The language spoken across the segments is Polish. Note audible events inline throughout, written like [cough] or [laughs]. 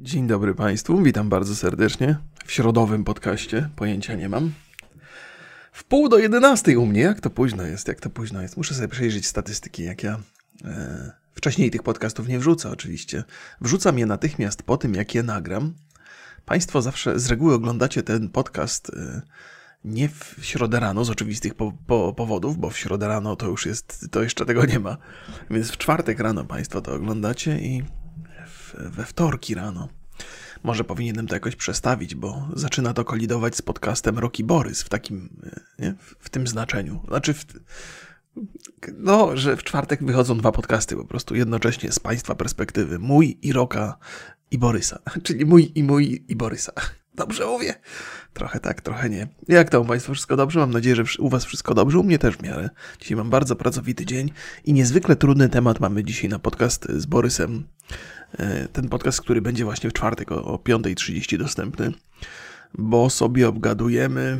Dzień dobry Państwu, witam bardzo serdecznie w środowym podcaście. Pojęcia nie mam. W pół do jedenastej u mnie, jak to późno jest, jak to późno jest. Muszę sobie przejrzeć statystyki, jak ja e, wcześniej tych podcastów nie wrzucę oczywiście. Wrzucam je natychmiast po tym, jak je nagram. Państwo zawsze z reguły oglądacie ten podcast e, nie w środę rano z oczywistych po, po, powodów, bo w środę rano to już jest, to jeszcze tego nie ma. Więc w czwartek rano Państwo to oglądacie i we wtorki rano. Może powinienem to jakoś przestawić, bo zaczyna to kolidować z podcastem Roki Borys w takim, nie? w tym znaczeniu. Znaczy, w, no, że w czwartek wychodzą dwa podcasty po prostu jednocześnie z Państwa perspektywy. Mój i Roka i Borysa. [laughs] Czyli mój i mój i Borysa. Dobrze mówię? Trochę tak, trochę nie. Jak to u Państwa wszystko dobrze? Mam nadzieję, że u Was wszystko dobrze. U mnie też w miarę. Dzisiaj mam bardzo pracowity dzień i niezwykle trudny temat mamy dzisiaj na podcast z Borysem. E, ten podcast, który będzie właśnie w czwartek o, o 5.30 dostępny, bo sobie obgadujemy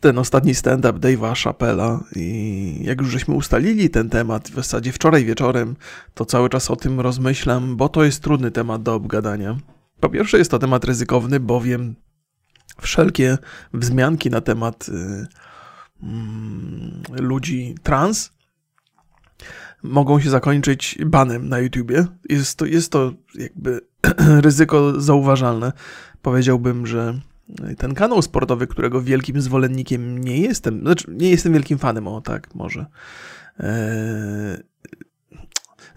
ten ostatni stand-up Dave'a Chappella i jak już żeśmy ustalili ten temat w zasadzie wczoraj wieczorem, to cały czas o tym rozmyślam, bo to jest trudny temat do obgadania. Po pierwsze jest to temat ryzykowny, bowiem wszelkie wzmianki na temat y, y, ludzi trans mogą się zakończyć banem na YouTubie. Jest to, jest to jakby [clears throat] ryzyko zauważalne. Powiedziałbym, że ten kanał sportowy, którego wielkim zwolennikiem nie jestem, znaczy nie jestem wielkim fanem, o tak, może. Eee,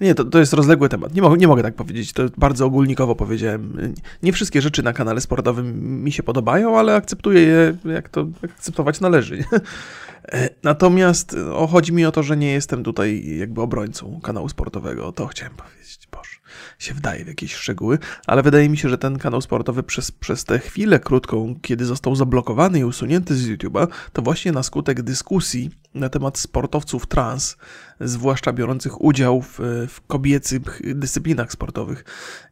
nie, to, to jest rozległy temat. Nie, mogę, nie mogę tak powiedzieć. To bardzo ogólnikowo powiedziałem. Nie wszystkie rzeczy na kanale sportowym mi się podobają, ale akceptuję je, jak to akceptować należy. E, natomiast o, chodzi mi o to, że nie jestem tutaj jakby obrońcą kanału sportowego. To chciałem powiedzieć. Boże, się wdaje w jakieś szczegóły, ale wydaje mi się, że ten kanał sportowy przez, przez tę chwilę krótką, kiedy został zablokowany i usunięty z YouTube'a, to właśnie na skutek dyskusji na temat sportowców trans, zwłaszcza biorących udział w, w kobiecych dyscyplinach sportowych.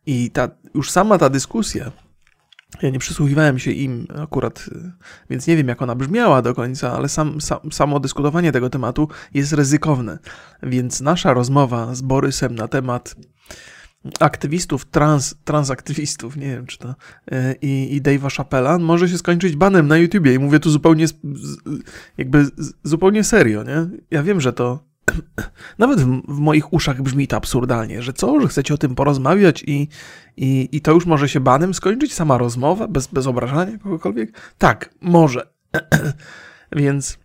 I ta, już sama ta dyskusja ja nie przysłuchiwałem się im akurat, więc nie wiem, jak ona brzmiała do końca, ale sam, sam, samo dyskutowanie tego tematu jest ryzykowne. Więc nasza rozmowa z Borysem na temat aktywistów, trans, transaktywistów, nie wiem czy to, e, i, i Dave'a Chappella może się skończyć banem na YouTubie i mówię tu zupełnie, jakby zupełnie serio, nie? Ja wiem, że to [clears throat] nawet w, w, moich uszach brzmi to absurdalnie, że co, że chcecie o tym porozmawiać i, i, i to już może się banem skończyć, sama rozmowa, bez, bez obrażania kogokolwiek? Tak, może. [clears throat] Więc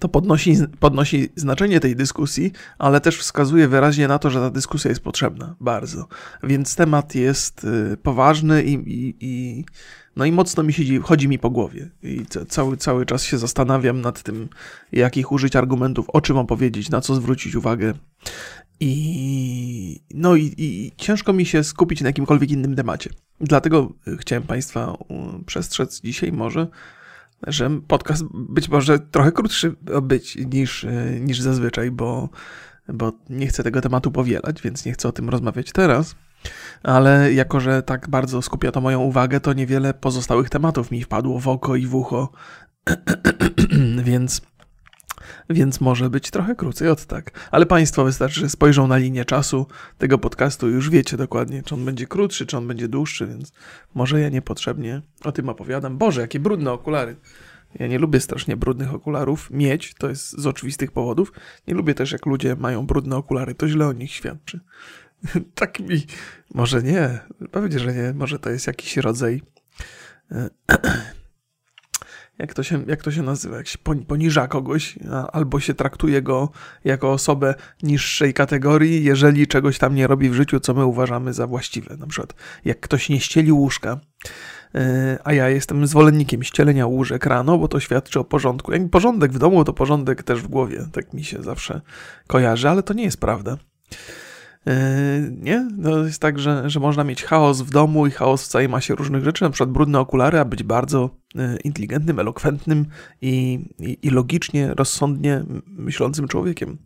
to podnosi, podnosi znaczenie tej dyskusji, ale też wskazuje wyraźnie na to, że ta dyskusja jest potrzebna bardzo. Więc temat jest y, poważny i, i, i no i mocno mi siedzi, chodzi mi po głowie. I cały, cały czas się zastanawiam nad tym, jakich użyć argumentów, o czym opowiedzieć, na co zwrócić uwagę. I no i, i ciężko mi się skupić na jakimkolwiek innym temacie. Dlatego chciałem Państwa przestrzec dzisiaj może że podcast być może trochę krótszy być niż, niż zazwyczaj, bo, bo nie chcę tego tematu powielać, więc nie chcę o tym rozmawiać teraz. Ale jako, że tak bardzo skupia to moją uwagę, to niewiele pozostałych tematów mi wpadło w oko i w ucho, [clears throat] więc więc może być trochę krócej od tak. Ale Państwo wystarczy, że spojrzą na linię czasu tego podcastu i już wiecie dokładnie, czy on będzie krótszy, czy on będzie dłuższy, więc może ja niepotrzebnie o tym opowiadam. Boże, jakie brudne okulary. Ja nie lubię strasznie brudnych okularów mieć, to jest z oczywistych powodów. Nie lubię też, jak ludzie mają brudne okulary, to źle o nich świadczy. [laughs] tak mi, może nie, pewnie, że nie, może to jest jakiś rodzaj [clears throat] jak to się, jak to się nazywa, jak się poniża kogoś, albo się traktuje go jako osobę niższej kategorii, jeżeli czegoś tam nie robi w życiu, co my uważamy za właściwe. Na przykład, jak ktoś nie ścieli łóżka, e, a ja jestem zwolennikiem ścielenia łóżek rano, bo to świadczy o porządku. Jak porządek w domu, to porządek też w głowie. Tak mi się zawsze kojarzy, ale to nie jest prawda. E, nie? No jest tak, że, że można mieć chaos w domu i chaos w całej masie różnych rzeczy, na przykład brudne okulary, a być bardzo e, inteligentnym, elokwentnym i, i, i logicznie, rozsądnie myślącym człowiekiem.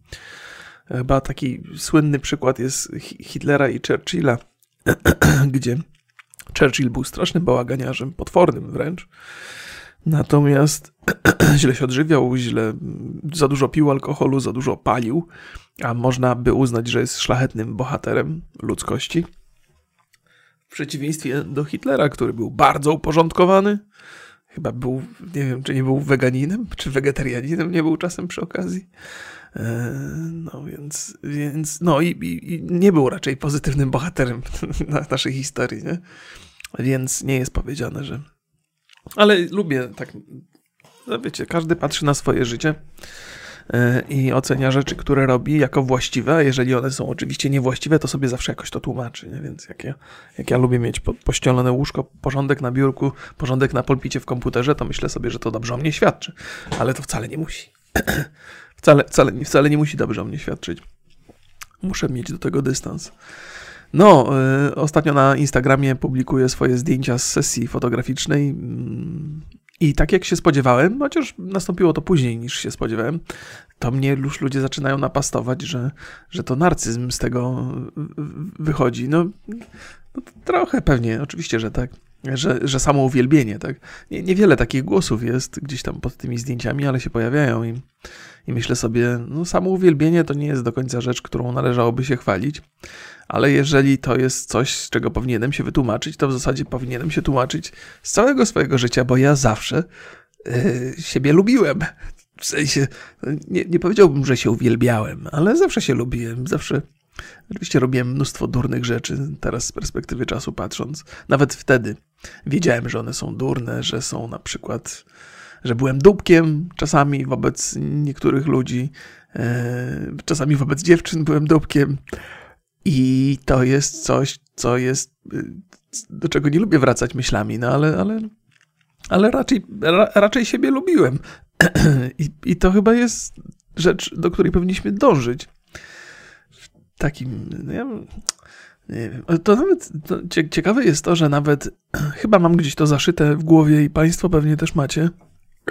Chyba taki słynny przykład jest Hitlera i Churchilla, [clears throat] gdzie Churchill był strasznym bałaganiarzem, potwornym wręcz. Natomiast [clears throat] źle się odżywiał, źle, za dużo pił alkoholu, za dużo palił, a można by uznać, że jest szlachetnym bohaterem ludzkości. przeciwieństwie do Hitlera, który był bardzo uporządkowany. Chyba był, nie wiem, czy nie był weganinem, czy wegetarianinem nie był czasem przy okazji. E, no więc, więc no i, i, i nie był raczej pozytywnym bohaterem [laughs] na naszej historii, nie? Więc nie jest powiedziane, że. Ale lubię tak. No wiecie, każdy patrzy na swoje życie e, i ocenia rzeczy, które robi jako właściwe, a jeżeli one są oczywiście niewłaściwe, to sobie zawsze jakoś to tłumaczy, nie? więc jak ja, jak ja lubię mieć po, pościelone łóżko, porządek na biurku, porządek na pulpicie w komputerze, to myślę sobie, że to dobrze o mnie świadczy, ale to wcale nie musi. [clears throat] wcale, wcale, wcale nie musi dobrze o mnie świadczyć. Muszę mieć do tego dystans. No, y, ostatnio na Instagramie publikuję swoje zdjęcia z sesji fotograficznej mm, i tak jak się spodziewałem, chociaż nastąpiło to później niż się spodziewałem, to mnie już ludzie zaczynają napastować, że, że to narcyzm z tego wychodzi. No, no trochę pewnie, oczywiście, że tak. Że, że samo uwielbienie, tak. Nie, niewiele takich głosów jest gdzieś tam pod tymi zdjęciami, ale się pojawiają i, i myślę sobie, no samo uwielbienie to nie jest do końca rzecz, którą należałoby się chwalić ale jeżeli to jest coś, z czego powinienem się wytłumaczyć, to w zasadzie powinienem się tłumaczyć z całego swojego życia, bo ja zawsze yy, siebie lubiłem. W sensie, nie, nie powiedziałbym, że się uwielbiałem, ale zawsze się lubiłem, zawsze. Oczywiście robiłem mnóstwo durnych rzeczy, teraz z perspektywy czasu patrząc. Nawet wtedy wiedziałem, że one są durne, że są na przykład, że byłem dupkiem czasami wobec niektórych ludzi, e, czasami wobec dziewczyn byłem dupkiem. I to jest coś, co jest, y, do czego nie lubię wracać myślami, no ale, ale, ale raczej, ra, raczej siebie lubiłem. [clears throat] I, I to chyba jest rzecz, do której powinniśmy dążyć. W takim, no nie wiem, to nawet to ciekawe jest to, że nawet [clears throat] chyba mam gdzieś to zaszyte w głowie i Państwo pewnie też macie.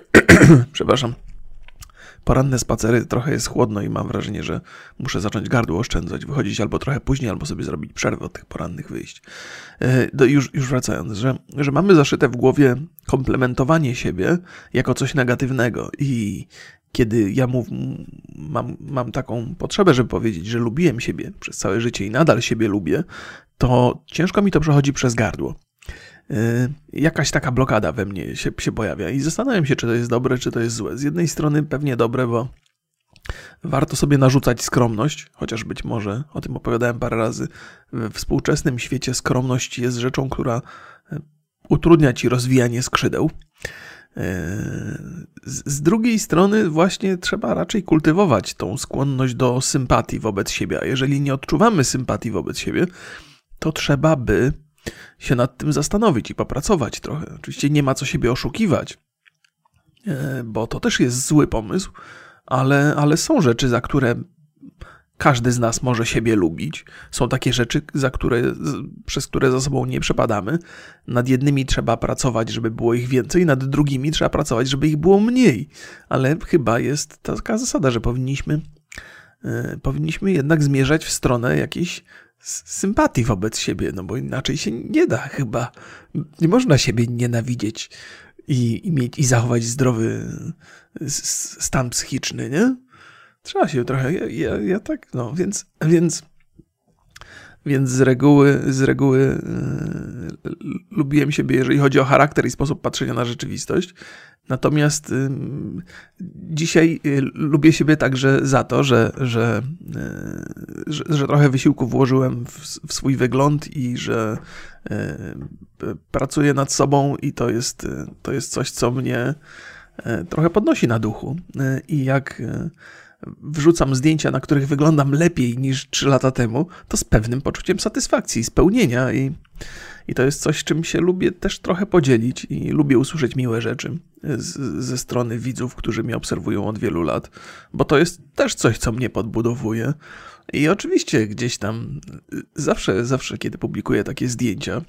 [clears throat] Przepraszam poranne spacery trochę jest chłodno i mam wrażenie, że muszę zacząć gardło oszczędzać, wychodzić albo trochę później, albo sobie zrobić przerwę od tych porannych wyjść. E, do, już, już wracając, że, że mamy zaszyte w głowie komplementowanie siebie jako coś negatywnego i kiedy ja mów, mam, mam taką potrzebę, żeby powiedzieć, że lubiłem siebie przez całe życie i nadal siebie lubię, to ciężko mi to przechodzi przez gardło. Y, jakaś taka blokada we mnie się, się pojawia i zastanawiam się, czy to jest dobre, czy to jest złe. Z jednej strony pewnie dobre, bo warto sobie narzucać skromność, chociaż być może, o tym opowiadałem parę razy, we współczesnym świecie skromność jest rzeczą, która y, utrudnia ci rozwijanie skrzydeł. Y, z drugiej strony, właśnie trzeba raczej kultywować tą skłonność do sympatii wobec siebie, a jeżeli nie odczuwamy sympatii wobec siebie, to trzeba by się nad tym zastanowić i popracować trochę. Oczywiście nie ma co siebie oszukiwać, e, bo to też jest zły pomysł, ale, ale są rzeczy, za które każdy z nas może siebie lubić. Są takie rzeczy, za które, przez które za sobą nie przepadamy. Nad jednymi trzeba pracować, żeby było ich więcej, nad drugimi trzeba pracować, żeby ich było mniej. Ale chyba jest taka zasada, że powinniśmy, yy, powinniśmy jednak zmierzać w stronę jakiejś sympatii wobec siebie, no bo inaczej się nie da chyba. Nie można siebie nienawidzieć i, i mieć i zachować zdrowy stan psychiczny, nie? Trzeba się trochę, ja, ja, ja tak, no, więc, więc, więc z reguły, z reguły yy, lubiłem siebie, jeżeli chodzi o charakter i sposób patrzenia na rzeczywistość. Natomiast y, dzisiaj y, lubię siebie także za to, że, że, y, że, że trochę wysiłku włożyłem w, w, swój wygląd i że pracuję nad sobą i to jest, to jest coś, co mnie trochę podnosi na duchu. I jak wrzucam zdjęcia, na których wyglądam lepiej niż 3 lata temu, to z pewnym poczuciem satysfakcji, spełnienia i i to jest coś, czym się lubię też trochę podzielić i lubię usłyszeć miłe rzeczy z, ze strony widzów, którzy mnie obserwują od wielu lat, bo to jest też coś, co mnie podbudowuje. I oczywiście gdzieś tam, zawsze, zawsze kiedy publikuję takie zdjęcia,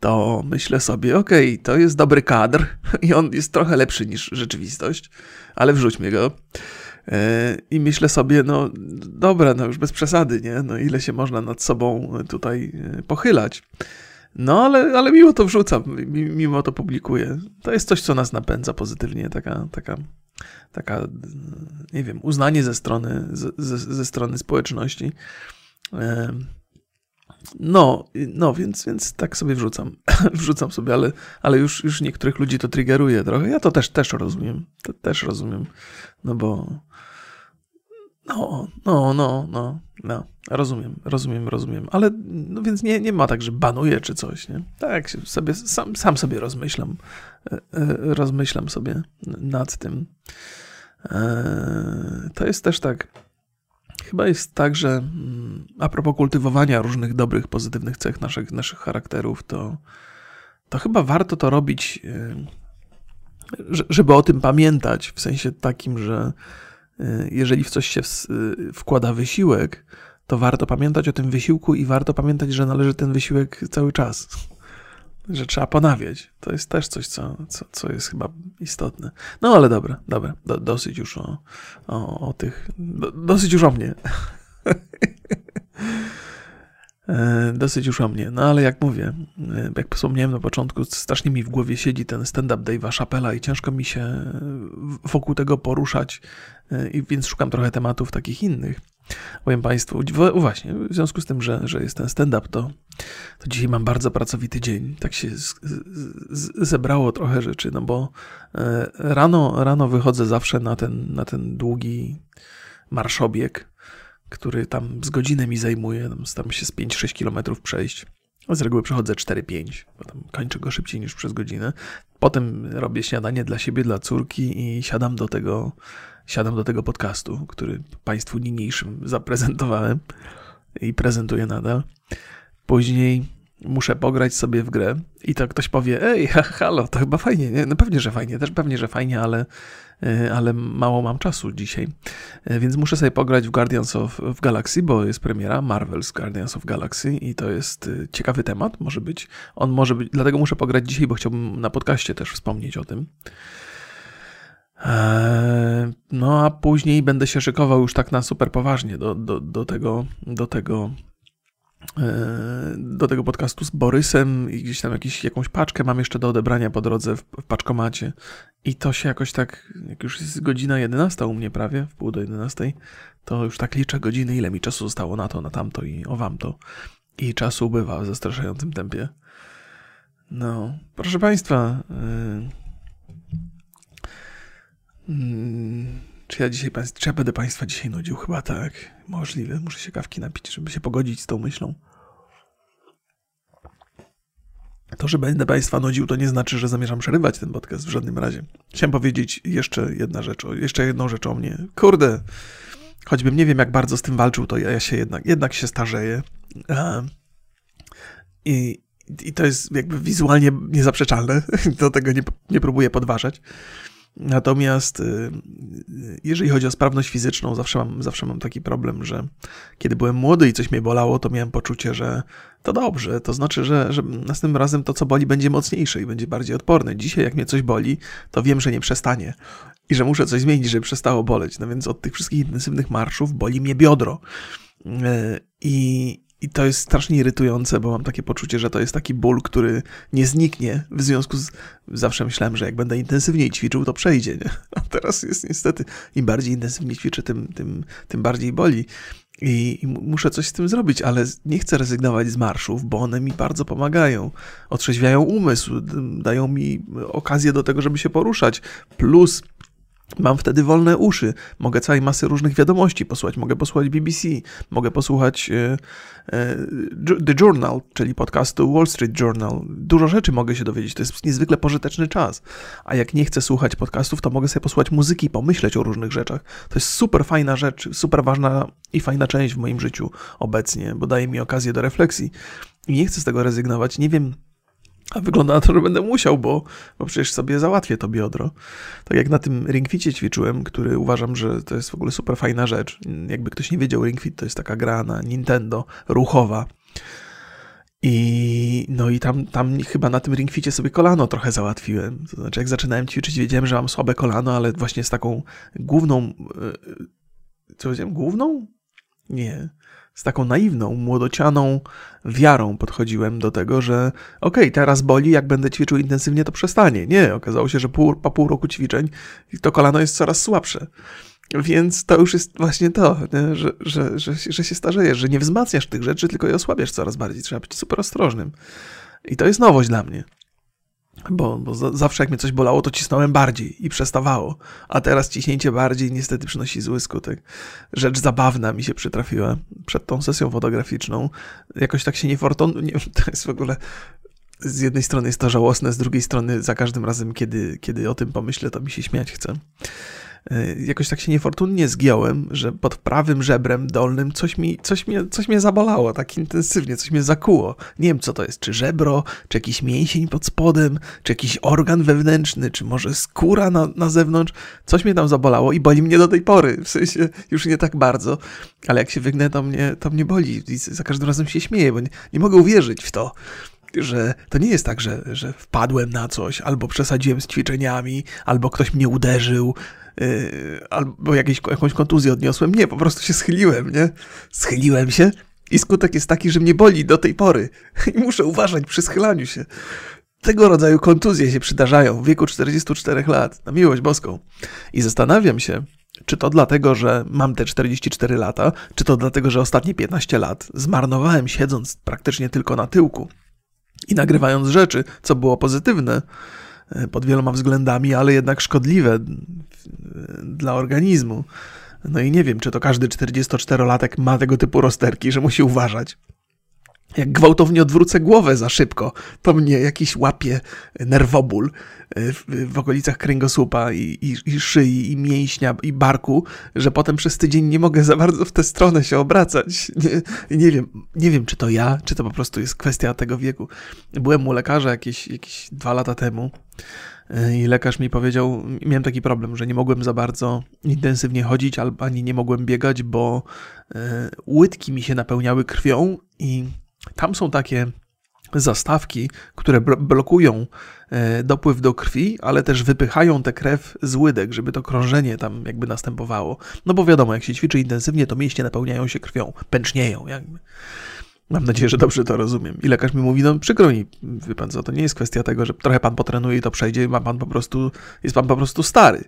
to myślę sobie, okej, okay, to jest dobry kadr i on jest trochę lepszy niż rzeczywistość, ale wrzućmy go. E, I myślę sobie, no dobra, no już bez przesady, nie? No ile się można nad sobą tutaj e, pochylać. No, ale, ale mimo to wrzucam, mimo to publikuję. To jest coś, co nas napędza pozytywnie, taka, taka, taka nie wiem, uznanie ze strony, ze, ze strony społeczności. no, no więc, więc tak sobie wrzucam. [laughs] wrzucam sobie, ale, ale już, już niektórych ludzi to triggeruje trochę. Ja to też, też rozumiem. To też rozumiem. No bo. No, no, no, no, no. Rozumiem, rozumiem, rozumiem. Ale no więc nie, nie ma tak, że banuję czy coś, nie? Tak, sobie, sam, sam sobie rozmyślam. E, e, rozmyślam sobie nad tym. E, to jest też tak Chyba jest tak, że mm, a propos kultywowania różnych dobrych, pozytywnych cech naszych, naszych charakterów, to, to chyba warto to robić, żeby o tym pamiętać, w sensie takim, że jeżeli w coś się y, wkłada wysiłek, to warto pamiętać o tym wysiłku i warto pamiętać, że należy ten wysiłek cały czas [laughs] że trzeba ponawiać. To jest też coś, co, co, co jest chyba istotne. No ale dobra, dobra, do, dosyć już o, o, o tych, do, dosyć już o mnie. [laughs] E, dosyć już o mnie. No ale jak mówię, e, jak wspomniałem na początku, strasznie mi w głowie siedzi ten stand-up Dave'a Chappella i ciężko mi się wokół tego poruszać, e, więc szukam trochę tematów takich innych. Powiem Państwu, właśnie, w związku z tym, że, że jest ten stand-up, to, to dzisiaj mam bardzo pracowity dzień. Tak się z, z, zebrało trochę rzeczy, no bo rano, rano wychodzę zawsze na ten, na ten długi marszobieg który tam z godzinę mi zajmuje, staram się z 5-6 kilometrów przejść. Z reguły przechodzę 4-5, potem kończę go szybciej niż przez godzinę. Potem robię śniadanie dla siebie, dla córki i siadam do tego, siadam do tego podcastu, który Państwu niniejszym [laughs] zaprezentowałem i prezentuję nadal. Później muszę pograć sobie w grę i to ktoś powie, ej, [laughs] halo, to chyba fajnie, nie? No pewnie, że fajnie, też pewnie, że fajnie, ale, e, ale mało mam czasu dzisiaj, e, więc muszę sobie pograć w Guardians of, of Galaxy, bo jest premiera Marvel's Guardians of Galaxy i to jest e, ciekawy temat, może być, on może być, dlatego muszę pograć dzisiaj, bo chciałbym na podcaście też wspomnieć o tym. No a później będę się szykował już tak na super poważnie do, do, do tego, do tego E, do tego podcastu z Borysem i gdzieś tam jakiś, jakąś paczkę mam jeszcze do odebrania po drodze w, w paczkomacie. I to się jakoś tak, jak już jest godzina 11 u mnie prawie, w pół do 11, to już tak liczę godziny, ile mi czasu zostało na to, na tamto i o wam to. I czasu ubywa w zastraszającym tempie. No, proszę Państwa. Yy, yy, czy ja dzisiaj, czy ja będę Państwa dzisiaj nudził? Chyba tak. Możliwe. Muszę się kawki napić, żeby się pogodzić z tą myślą. To, że będę Państwa nudził, to nie znaczy, że zamierzam przerywać ten podcast w żadnym razie. Chciałem powiedzieć jeszcze jedna rzecz, jeszcze jedną rzecz o mnie. Kurde, choćbym nie wiem, jak bardzo z tym walczył, to ja, ja się jednak, jednak się starzeję. I, I to jest jakby wizualnie niezaprzeczalne. [laughs] Do tego nie, nie próbuję podważać. Natomiast y, jeżeli chodzi o sprawność fizyczną, zawsze mam, zawsze mam taki problem, że kiedy byłem młody i coś mnie bolało, to miałem poczucie, że to dobrze, to znaczy, że, że następnym razem to, co boli, będzie mocniejsze i będzie bardziej odporne. Dzisiaj, jak mnie coś boli, to wiem, że nie przestanie i że muszę coś zmienić, żeby przestało boleć. No więc od tych wszystkich intensywnych marszów boli mnie biodro. Y, I, i to jest strasznie irytujące, bo mam takie poczucie, że to jest taki ból, który nie zniknie. W związku z. Zawsze myślałem, że jak będę intensywniej ćwiczył, to przejdzie. Nie? A teraz jest niestety, im bardziej intensywnie ćwiczę, tym, tym, tym bardziej boli. I, I, muszę coś z tym zrobić, ale nie chcę rezygnować z marszów, bo one mi bardzo pomagają. Otrzeźwiają umysł, dają mi okazję do tego, żeby się poruszać. Plus Mam wtedy wolne uszy, mogę całej masy różnych wiadomości posłuchać, mogę posłuchać BBC, mogę posłuchać e, e, The Journal, czyli podcastu Wall Street Journal. Dużo rzeczy mogę się dowiedzieć, to jest niezwykle pożyteczny czas. A jak nie chcę słuchać podcastów, to mogę sobie posłuchać muzyki, pomyśleć o różnych rzeczach. To jest super fajna rzecz, super ważna i fajna część w moim życiu obecnie, bo daje mi okazję do refleksji. I nie chcę z tego rezygnować. Nie wiem, a wygląda na to, że będę musiał, bo, bo przecież sobie załatwię to biodro. Tak jak na tym ringficie ćwiczyłem, który uważam, że to jest w ogóle super fajna rzecz. Jakby ktoś nie wiedział, ringfit to jest taka gra na Nintendo, ruchowa. I no i tam, tam chyba na tym ringficie sobie kolano trochę załatwiłem. To znaczy, jak zaczynałem ćwiczyć, wiedziałem, że mam słabe kolano, ale właśnie z taką główną. E, co powiedziałem? Główną? Nie z taką naiwną, młodocianą wiarą podchodziłem do tego, że okej, okay, teraz boli, jak będę ćwiczył intensywnie, to przestanie. Nie, okazało się, że pół, po pół roku ćwiczeń to kolano jest coraz słabsze. Więc to już jest właśnie to, że, że, że, że się starzejesz, że nie wzmacniasz tych rzeczy, tylko je osłabiasz coraz bardziej. Trzeba być super ostrożnym. I to jest nowość dla mnie. Bo, bo zawsze jak mnie coś bolało, to cisnąłem bardziej i przestawało. A teraz ciśnięcie bardziej niestety przynosi zły skutek. Rzecz zabawna mi się przytrafiła przed tą sesją fotograficzną. Jakoś tak się niefortunnie... [laughs] To jest w ogóle... Z jednej strony jest to żałosne, z drugiej strony za każdym razem, kiedy, kiedy o tym pomyślę, to mi się śmiać chce. E, jakoś tak się niefortunnie zgiąłem, że pod prawym żebrem dolnym coś, mi, coś, mnie, coś mnie zabolało tak intensywnie, coś mnie zakuło. Nie wiem co to jest, czy żebro, czy jakiś mięsień pod spodem, czy jakiś organ wewnętrzny, czy może skóra na, na zewnątrz. Coś mnie tam zabolało i boli mnie do tej pory, w sensie już nie tak bardzo, ale jak się wygnę, to mnie, to mnie boli i za każdym razem się śmieję, bo nie, nie mogę uwierzyć w to że to nie jest tak, że, że wpadłem na coś, albo przesadziłem z ćwiczeniami, albo ktoś mnie uderzył, albo jakieś, jakąś kontuzję odniosłem. Nie, po prostu się schyliłem, nie? Schyliłem się i skutek jest taki, że mnie boli do tej pory [laughs] i muszę uważać przy schylaniu się. Tego rodzaju kontuzje się przydarzają w wieku 44 lat, na miłość boską. I zastanawiam się, czy to dlatego, że mam te 44 lata, czy to dlatego, że ostatnie 15 lat zmarnowałem siedząc praktycznie tylko na tyłku i nagrywając rzeczy, co było pozytywne pod wieloma względami, ale jednak szkodliwe e, dla organizmu. No i nie wiem, czy to każdy 44-latek ma tego typu rozterki, że musi uważać. Jak gwałtownie odwrócę głowę za szybko, to mnie jakiś łapie nerwoból e, w, w okolicach kręgosłupa i, i, i, szyi, i mięśnia, i barku, że potem przez tydzień nie mogę za bardzo w tę stronę się obracać. Nie, nie wiem, nie wiem, czy to ja, czy to po prostu jest kwestia tego wieku. Byłem u lekarza jakieś, jakieś dwa lata temu e, i lekarz mi powiedział, miałem taki problem, że nie mogłem za bardzo intensywnie chodzić, ani nie mogłem biegać, bo e, łydki mi się napełniały krwią i tam są takie zastawki, które blokują e, dopływ do krwi, ale też wypychają tę krew z łydek, żeby to krążenie tam jakby następowało. No bo wiadomo, jak się ćwiczy intensywnie, to mięśnie napełniają się krwią, pęcznieją jakby. Mam nadzieję, że dobrze to rozumiem. I lekarz mi mówi, no przykro mi, wie pan co, to nie jest kwestia tego, że trochę pan potrenuje i to przejdzie, ma pan po prostu, jest pan po prostu stary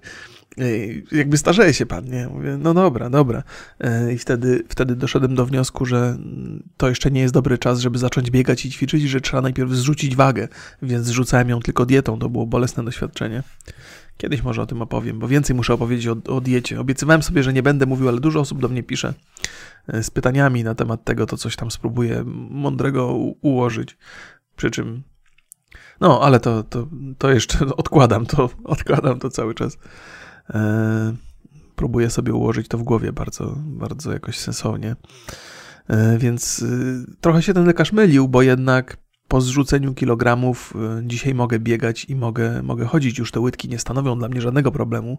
jakby starzeje się pan, nie? Mówię, no dobra, dobra. E, I wtedy, wtedy doszedłem do wniosku, że to jeszcze nie jest dobry czas, żeby zacząć biegać i ćwiczyć, że trzeba najpierw zrzucić wagę, więc zrzucałem ją tylko dietą, to było bolesne doświadczenie. Kiedyś może o tym opowiem, bo więcej muszę opowiedzieć o, o diecie. Obiecywałem sobie, że nie będę mówił, ale dużo osób do mnie pisze e, z pytaniami na temat tego, to coś tam spróbuję mądrego ułożyć. Przy czym no, ale to, to, to jeszcze odkładam to, [laughs] odkładam to cały czas. E, próbuję sobie ułożyć to w głowie bardzo, bardzo jakoś sensownie. E, więc y, trochę się ten lekarz mylił, bo jednak po zrzuceniu kilogramów y, dzisiaj mogę biegać i mogę, mogę chodzić. Już te łydki nie stanowią dla mnie żadnego problemu.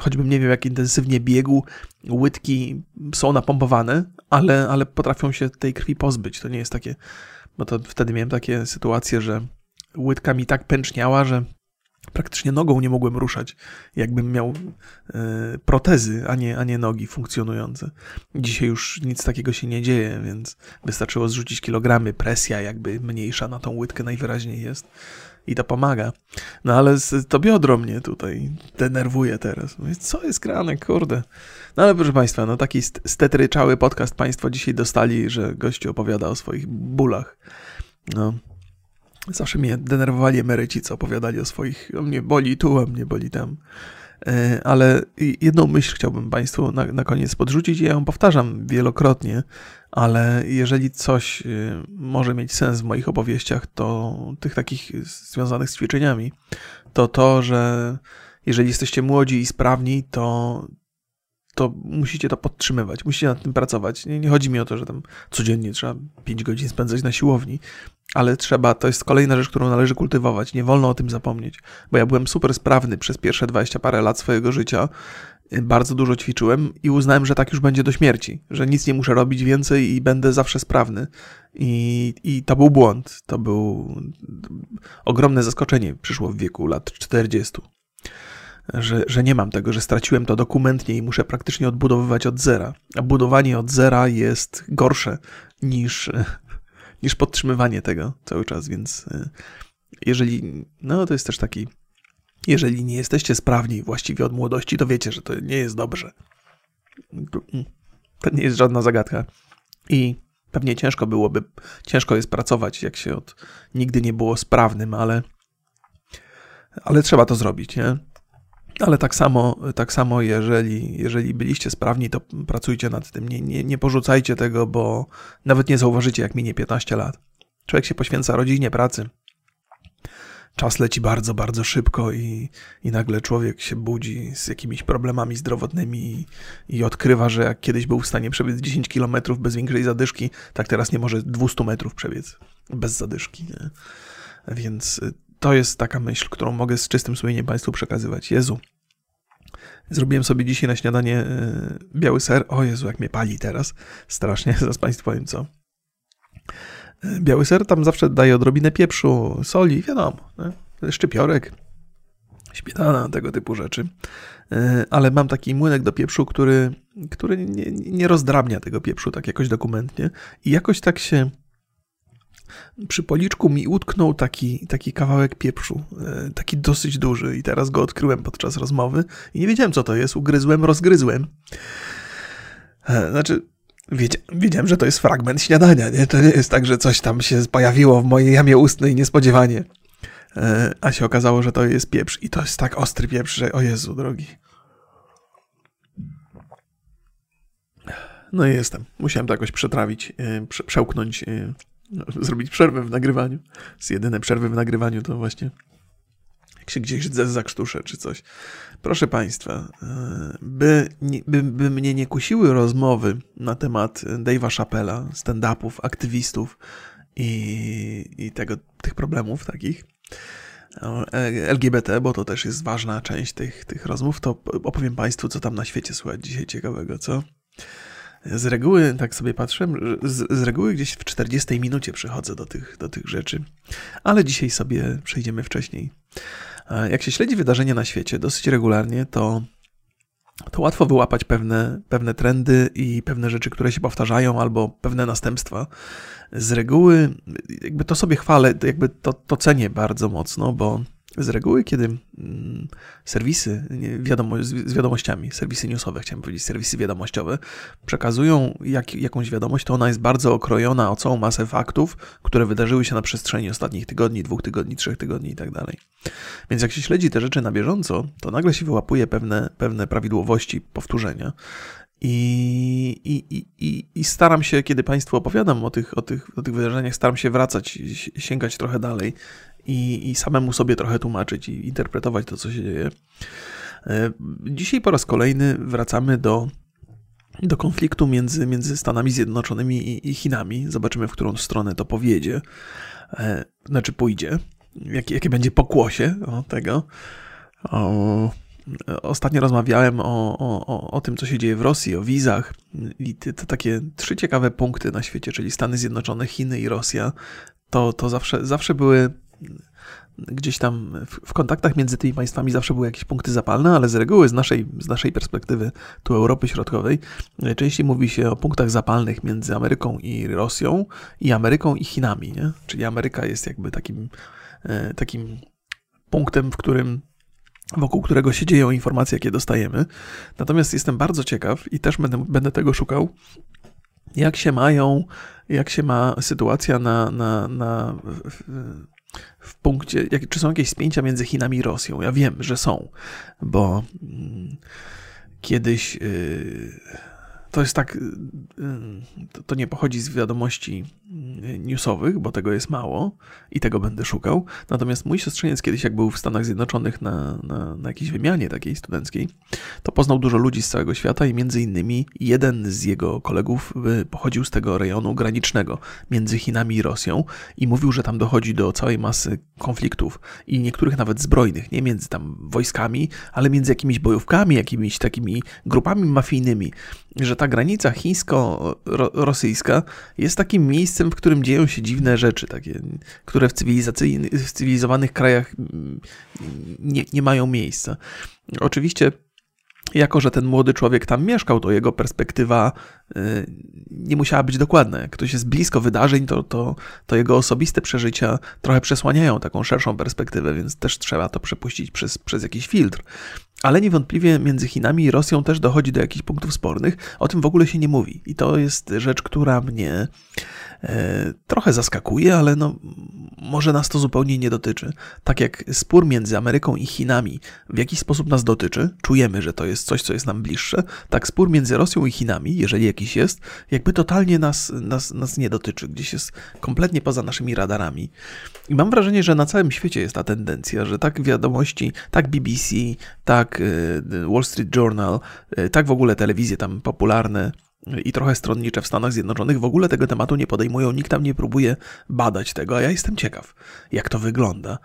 Choćbym nie wiem, jak intensywnie biegł, łydki są napompowane, ale, ale potrafią się tej krwi pozbyć. To nie jest takie, bo to wtedy miałem takie sytuacje, że łydka mi tak pęczniała, że praktycznie nogą nie mogłem ruszać, jakbym miał e, protezy, a nie, a nie nogi funkcjonujące. Dzisiaj już nic takiego się nie dzieje, więc wystarczyło zrzucić kilogramy, presja jakby mniejsza na tą łydkę najwyraźniej jest i to pomaga. No ale to biodro mnie tutaj denerwuje teraz. Mówię, co jest grane, kurde. No ale proszę Państwa, no taki stetryczały podcast Państwo dzisiaj dostali, że gościu opowiada o swoich bólach. No, Zawsze mnie denerwowali emeryci, co opowiadali o swoich, o mnie boli tu, a mnie boli tam. E, ale jedną myśl chciałbym Państwu na, na koniec podrzucić i ja ją powtarzam wielokrotnie, ale jeżeli coś e, może mieć sens w moich opowieściach, to tych takich związanych z ćwiczeniami, to to, że jeżeli jesteście młodzi i sprawni, to, to musicie to podtrzymywać, musicie nad tym pracować. Nie, nie chodzi mi o to, że tam codziennie trzeba 5 godzin spędzać na siłowni, ale trzeba, to jest kolejna rzecz, którą należy kultywować. Nie wolno o tym zapomnieć, bo ja byłem super sprawny przez pierwsze 20 parę lat swojego życia. Bardzo dużo ćwiczyłem i uznałem, że tak już będzie do śmierci, że nic nie muszę robić więcej i będę zawsze sprawny. I, i to był błąd. To był ogromne zaskoczenie przyszło w wieku lat 40 że, że nie mam tego, że straciłem to dokumentnie i muszę praktycznie odbudowywać od zera. A budowanie od zera jest gorsze niż, niż podtrzymywanie tego cały czas, więc y, jeżeli, no to jest też taki Jeżeli nie jesteście sprawni właściwie od młodości, to wiecie, że to nie jest dobrze. To nie jest żadna zagadka. I pewnie ciężko byłoby, ciężko jest pracować, jak się od nigdy nie było sprawnym, ale, ale trzeba to zrobić, nie? Ale tak samo, tak samo jeżeli, jeżeli byliście sprawni, to pracujcie nad tym. Nie, nie, nie porzucajcie tego, bo nawet nie zauważycie, jak minie 15 lat. Człowiek się poświęca rodzinie, pracy. Czas leci bardzo, bardzo szybko i, i nagle człowiek się budzi z jakimiś problemami zdrowotnymi i, i odkrywa, że jak kiedyś był w stanie przebiec 10 km bez większej zadyszki, tak teraz nie może 200 metrów przebiec bez zadyszki. Nie? Więc to jest taka myśl, którą mogę z czystym sumieniem Państwu przekazywać. Jezu, zrobiłem sobie dzisiaj na śniadanie e, biały ser. O Jezu, jak mnie pali teraz. Strasznie, [laughs] zaraz Państwu powiem co. E, biały ser tam zawsze daje odrobinę pieprzu, soli, wiadomo, nie? szczypiorek, śmietana, tego typu rzeczy. E, ale mam taki młynek do pieprzu, który, który nie, nie rozdrabnia tego pieprzu tak jakoś dokumentnie i jakoś tak się przy policzku mi utknął taki, taki kawałek pieprzu, e, taki dosyć duży i teraz go odkryłem podczas rozmowy i nie wiedziałem co to jest, ugryzłem, rozgryzłem. E, znaczy, wiedziałem, że to jest fragment śniadania, nie? To nie jest tak, że coś tam się pojawiło w mojej jamie ustnej niespodziewanie. E, a się okazało, że to jest pieprz i to jest tak ostry pieprz, że o Jezu drogi. No i jestem. Musiałem to jakoś przetrawić, przełknąć [laughs] zrobić przerwę w nagrywaniu. Z jedyne przerwy w nagrywaniu to właśnie jak się gdzieś zakrztuszę czy coś. Proszę Państwa, e, by, by, by mnie nie kusiły rozmowy na temat Dave'a Chappella, stand-upów, aktywistów i, i tego, tych problemów takich, LGBT, bo to też jest ważna część tych, tych rozmów, to opowiem Państwu, co tam na świecie słychać dzisiaj ciekawego, co? Z reguły, tak sobie patrzę, z, z, reguły gdzieś w 40 minucie przychodzę do tych, do tych rzeczy, ale dzisiaj sobie przejdziemy wcześniej. Jak się śledzi wydarzenia na świecie dosyć regularnie, to, to łatwo wyłapać pewne, pewne trendy i pewne rzeczy, które się powtarzają, albo pewne następstwa. Z reguły, jakby to sobie chwalę, jakby to, to cenię bardzo mocno, bo z reguły, kiedy mm, serwisy z wiadomościami, serwisy newsowe, chciałem powiedzieć, serwisy wiadomościowe, przekazują jak, jakąś wiadomość, to ona jest bardzo okrojona o całą masę faktów, które wydarzyły się na przestrzeni ostatnich tygodni, dwóch tygodni, trzech tygodni i tak dalej. Więc jak się śledzi te rzeczy na bieżąco, to nagle się wyłapuje pewne, pewne prawidłowości, powtórzenia. I, i, i, I staram się, kiedy Państwu opowiadam o tych, o, tych, o tych wydarzeniach, staram się wracać, sięgać trochę dalej i, i samemu sobie trochę tłumaczyć i interpretować to, co się dzieje. E, dzisiaj po raz kolejny wracamy do, do konfliktu między, między Stanami Zjednoczonymi i, i Chinami. Zobaczymy, w którą stronę to powiedzie, e, znaczy pójdzie, jakie, jakie będzie pokłosie o tego. O, Ostatnio rozmawiałem o, o, o tym, co się dzieje w Rosji, o wizach. I to takie trzy ciekawe punkty na świecie, czyli Stany Zjednoczone, Chiny i Rosja, to, to zawsze, zawsze były gdzieś tam w, kontaktach między tymi państwami zawsze były jakieś punkty zapalne, ale z reguły z naszej, z naszej perspektywy tu Europy Środkowej częściej mówi się o punktach zapalnych między Ameryką i Rosją i Ameryką i Chinami, nie? Czyli Ameryka jest jakby takim, e, takim punktem, w którym wokół którego się dzieją informacje, jakie dostajemy. Natomiast jestem bardzo ciekaw i też będę, będę tego szukał, jak się mają, jak się ma sytuacja na, na, na w, w punkcie, jak, czy są jakieś spięcia między Chinami i Rosją. Ja wiem, że są, bo mm, kiedyś. Yy, to jest tak, y, y, to nie pochodzi z wiadomości y, newsowych, bo tego jest mało i tego będę szukał. Natomiast mój siostrzeniec kiedyś, jak był w Stanach Zjednoczonych na, na, na jakiejś wymianie takiej studenckiej, to poznał dużo ludzi z całego świata i między innymi jeden z jego kolegów pochodził z tego rejonu granicznego między Chinami i Rosją i mówił, że tam dochodzi do całej masy konfliktów i niektórych nawet zbrojnych, nie między tam wojskami, ale między jakimiś bojówkami, jakimiś takimi grupami mafijnymi, że ta granica chińsko-rosyjska jest takim miejscem, w którym dzieją się dziwne rzeczy, takie, które w, w cywilizowanych krajach nie, nie mają miejsca. Oczywiście jako że ten młody człowiek tam mieszkał, to jego perspektywa y, nie musiała być dokładna. Jak ktoś jest blisko wydarzeń, to, to, to jego osobiste przeżycia trochę przesłaniają taką szerszą perspektywę, więc też trzeba to przepuścić przez, przez jakiś filtr. Ale niewątpliwie między Chinami i Rosją też dochodzi do jakichś punktów spornych. O tym w ogóle się nie mówi. I to jest rzecz, która mnie trochę zaskakuje, ale no, może nas to zupełnie nie dotyczy. Tak jak spór między Ameryką i Chinami w jakiś sposób nas dotyczy, czujemy, że to jest coś, co jest nam bliższe, tak spór między Rosją i Chinami, jeżeli jakiś jest, jakby totalnie nas, nas, nas nie dotyczy, gdzieś jest kompletnie poza naszymi radarami. I mam wrażenie, że na całym świecie jest ta tendencja, że tak wiadomości, tak BBC, tak e, Wall Street Journal, e, tak w ogóle telewizje tam popularne, i trochę stronnicze w Stanach Zjednoczonych w ogóle tego tematu nie podejmują, nikt tam nie próbuje badać tego, a ja jestem ciekaw, jak to wygląda.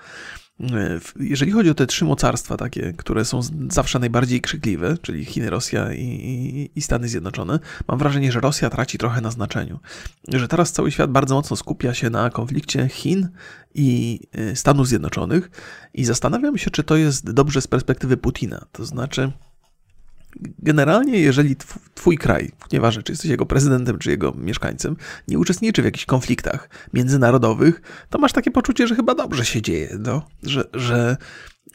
Jeżeli chodzi o te trzy mocarstwa takie, które są zawsze najbardziej krzykliwe, czyli Chiny, Rosja i, i, i, Stany Zjednoczone, mam wrażenie, że Rosja traci trochę na znaczeniu. Że teraz cały świat bardzo mocno skupia się na konflikcie Chin i y, Stanów Zjednoczonych i zastanawiam się, czy to jest dobrze z perspektywy Putina. To znaczy, generalnie, jeżeli twój kraj, nieważne czy jesteś jego prezydentem, czy jego mieszkańcem, nie uczestniczy w jakichś konfliktach międzynarodowych, to masz takie poczucie, że chyba dobrze się dzieje, no? że, że,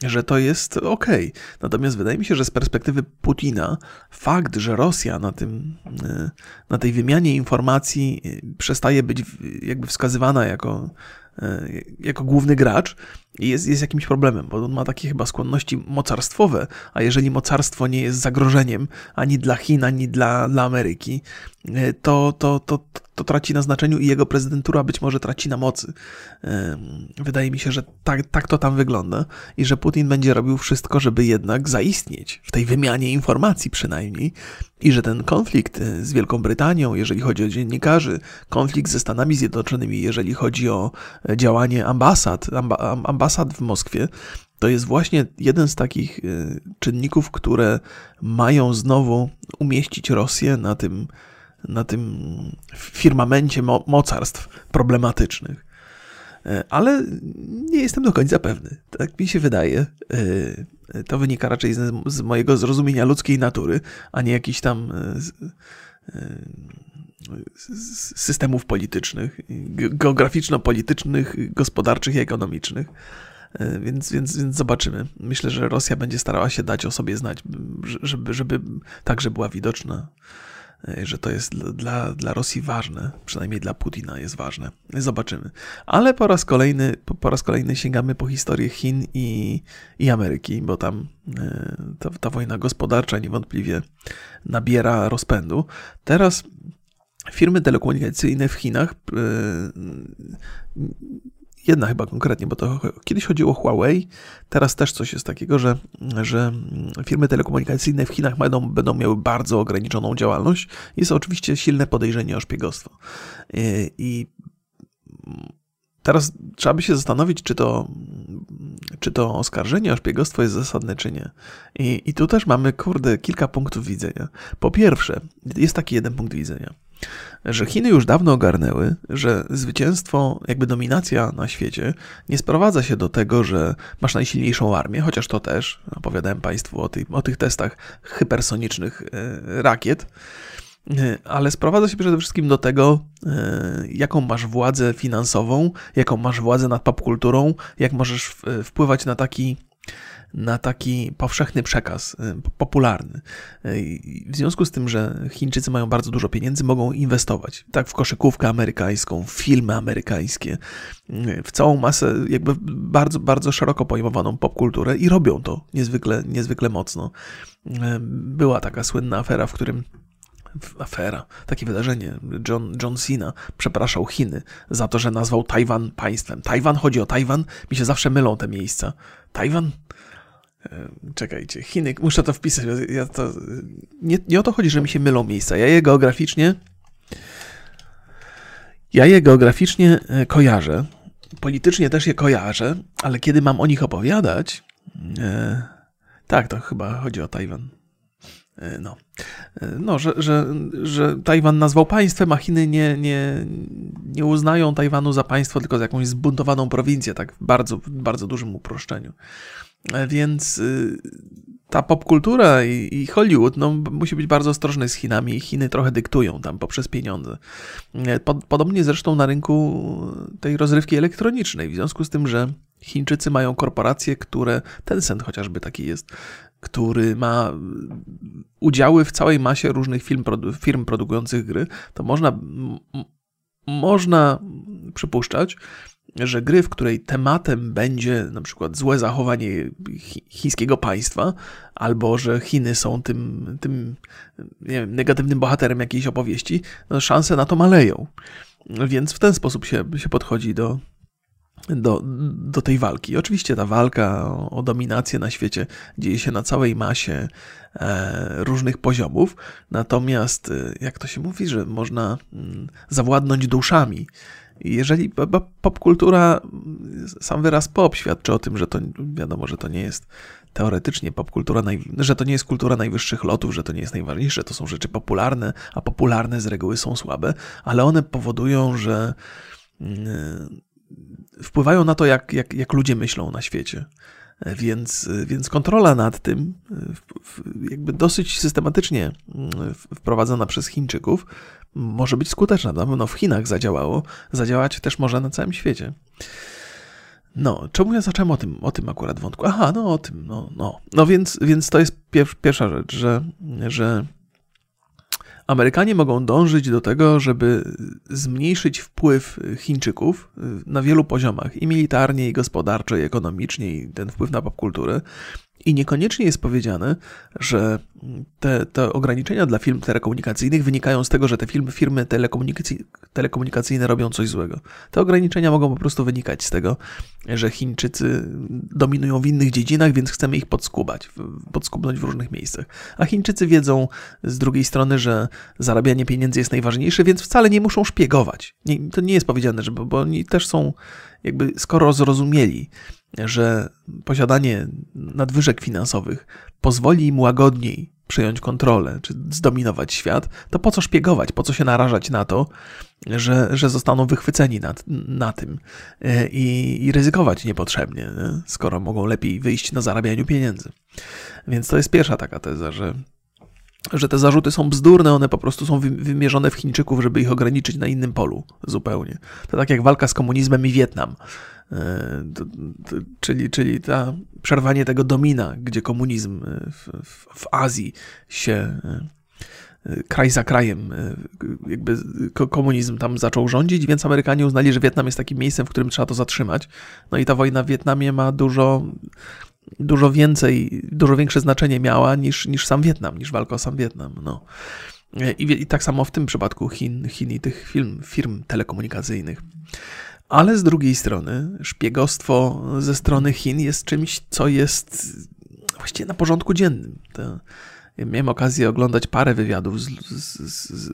że to jest ok. Natomiast wydaje mi się, że z perspektywy Putina fakt, że Rosja na, tym, e, na tej wymianie informacji e, przestaje być jakby wskazywana jako E, jako główny gracz jest, jest jakimś problemem, bo on ma takie chyba skłonności mocarstwowe, a jeżeli mocarstwo nie jest zagrożeniem ani dla Chin, ani dla, dla Ameryki, e, to, to, to, to traci na znaczeniu i jego prezydentura być może traci na mocy. E, wydaje mi się, że tak, tak to tam wygląda i że Putin będzie robił wszystko, żeby jednak zaistnieć w tej wymianie informacji przynajmniej i że ten konflikt z Wielką Brytanią, jeżeli chodzi o dziennikarzy, konflikt ze Stanami Zjednoczonymi, jeżeli chodzi o działanie ambasad, ambasad w Moskwie, to jest właśnie jeden z takich y, czynników, które mają znowu umieścić Rosję na tym, na tym firmamencie mocarstw problematycznych. E, ale nie jestem do końca pewny. Tak mi się wydaje. E, to wynika raczej z, z mojego zrozumienia ludzkiej natury, a nie jakiś tam e, systemów politycznych, geograficzno-politycznych, gospodarczych i ekonomicznych. E, więc, więc, więc zobaczymy. Myślę, że Rosja będzie starała się dać o sobie znać, żeby, żeby także była widoczna, że to jest dla, dla Rosji ważne, przynajmniej dla Putina jest ważne. Zobaczymy. Ale po raz kolejny, po raz kolejny sięgamy po historię Chin i, i Ameryki, bo tam e, ta, ta wojna gospodarcza niewątpliwie nabiera rozpędu. Teraz firmy telekomunikacyjne w Chinach, e, jedna chyba konkretnie, bo to kiedyś chodziło o Huawei, teraz też coś jest takiego, że, że firmy telekomunikacyjne w Chinach będą, będą miały bardzo ograniczoną działalność. Jest oczywiście silne podejrzenie o szpiegostwo. E, I teraz trzeba by się zastanowić, czy to, czy to oskarżenie o szpiegostwo jest zasadne, czy nie. I, I tu też mamy, kurde, kilka punktów widzenia. Po pierwsze, jest taki jeden punkt widzenia że Chiny już dawno ogarnęły, że zwycięstwo, jakby dominacja na świecie nie sprowadza się do tego, że masz najsilniejszą armię, chociaż to też, opowiadałem Państwu o, o tych testach hypersonicznych e, rakiet, e, ale sprowadza się przede wszystkim do tego, e, jaką masz władzę finansową, jaką masz władzę nad popkulturą, jak możesz wpływać na taki na taki powszechny przekaz, y, popularny. Y, w związku z tym, że Chińczycy mają bardzo dużo pieniędzy, mogą inwestować tak w koszykówkę amerykańską, w filmy amerykańskie, y, w całą masę jakby bardzo, bardzo szeroko pojmowaną popkulturę i robią to niezwykle, niezwykle mocno. Była taka słynna afera, w którym afera, takie wydarzenie. John, John Cena przepraszał Chiny za to, że nazwał Tajwan państwem. Tajwan, chodzi o Tajwan, mi się zawsze mylą te miejsca. Tajwan? Czekajcie, Chiny, muszę to wpisać. Ja to, nie, nie o to chodzi, że mi się mylą miejsca. Ja je geograficznie. Ja je geograficznie e, kojarzę. Politycznie też je kojarzę, ale kiedy mam o nich opowiadać. E, tak, to chyba chodzi o Tajwan. E, no, e, no że, że, że Tajwan nazwał państwem, a Chiny nie, nie, nie uznają Tajwanu za państwo, tylko za jakąś zbuntowaną prowincję, tak w bardzo, bardzo dużym uproszczeniu. Więc y, ta popkultura i, Hollywood no, musi być bardzo ostrożny z Chinami Chiny trochę dyktują tam poprzez pieniądze. Pod, podobnie zresztą na rynku tej rozrywki elektronicznej, w związku z tym, że Chińczycy mają korporacje, które, Tencent chociażby taki jest, który ma udziały w całej masie różnych firm, firm produkujących gry, to można, można przypuszczać, że gry, w której tematem będzie na przykład złe zachowanie chińskiego państwa, albo że Chiny są tym, tym wiem, negatywnym bohaterem jakiejś opowieści, no szanse na to maleją. Więc w ten sposób się, się podchodzi do, do, do tej walki. Oczywiście ta walka o, o dominację na świecie dzieje się na całej masie e, różnych poziomów, natomiast e, jak to się mówi, że można mm, zawładnąć duszami. Jeżeli popkultura, sam wyraz pop świadczy o tym, że to wiadomo, że to nie jest teoretycznie popkultura, że to nie jest kultura najwyższych lotów, że to nie jest najważniejsze, to są rzeczy popularne, a popularne z reguły są słabe, ale one powodują, że mm, wpływają na to, jak, jak, jak ludzie myślą na świecie. Więc, więc kontrola nad tym, jakby dosyć systematycznie mm, wprowadzona przez Chińczyków, może być skuteczna. Na pewno w Chinach zadziałało, zadziałać też może na całym świecie. No, czemu ja zacząłem o tym, o tym akurat wątku? Aha, no o tym, no, no. No więc, więc to jest pierwsza rzecz, że, że Amerykanie mogą dążyć do tego, żeby zmniejszyć wpływ Chińczyków na wielu poziomach, i militarnie, i gospodarczo, i ekonomicznie, i ten wpływ na popkulturę. I niekoniecznie jest powiedziane, że te, te ograniczenia dla firm telekomunikacyjnych wynikają z tego, że te firmy, firmy telekomunikacyjne robią coś złego. Te ograniczenia mogą po prostu wynikać z tego, że Chińczycy dominują w innych dziedzinach, więc chcemy ich podskubać, podskubnąć w różnych miejscach. A Chińczycy wiedzą z drugiej strony, że zarabianie pieniędzy jest najważniejsze, więc wcale nie muszą szpiegować. Nie, to nie jest powiedziane, że, bo, bo oni też są jakby skoro zrozumieli, że posiadanie nadwyżek finansowych pozwoli im łagodniej przejąć kontrolę czy zdominować świat, to po co szpiegować, po co się narażać na to, że, że zostaną wychwyceni na, na tym e, i, i ryzykować niepotrzebnie, nie? skoro mogą lepiej wyjść na zarabianiu pieniędzy. Więc to jest pierwsza taka teza, że że te zarzuty są bzdurne, one po prostu są wymierzone w Chińczyków, żeby ich ograniczyć na innym polu zupełnie. To tak jak walka z komunizmem i Wietnam. E, czyli, czyli ta przerwanie tego domina, gdzie komunizm e, w, w, w Azji się e, kraj za krajem, jakby komunizm tam zaczął rządzić, więc Amerykanie uznali, że Wietnam jest takim miejscem, w którym trzeba to zatrzymać. No i ta wojna w Wietnamie ma dużo dużo więcej, dużo większe znaczenie miała niż, niż sam Wietnam, niż walka o sam Wietnam. No. I, I, tak samo w tym przypadku Chin, Chin i tych firm telekomunikacyjnych. Ale z drugiej strony szpiegostwo ze strony Chin jest czymś, co jest właściwie na porządku dziennym. To miałem okazję oglądać parę wywiadów z, z,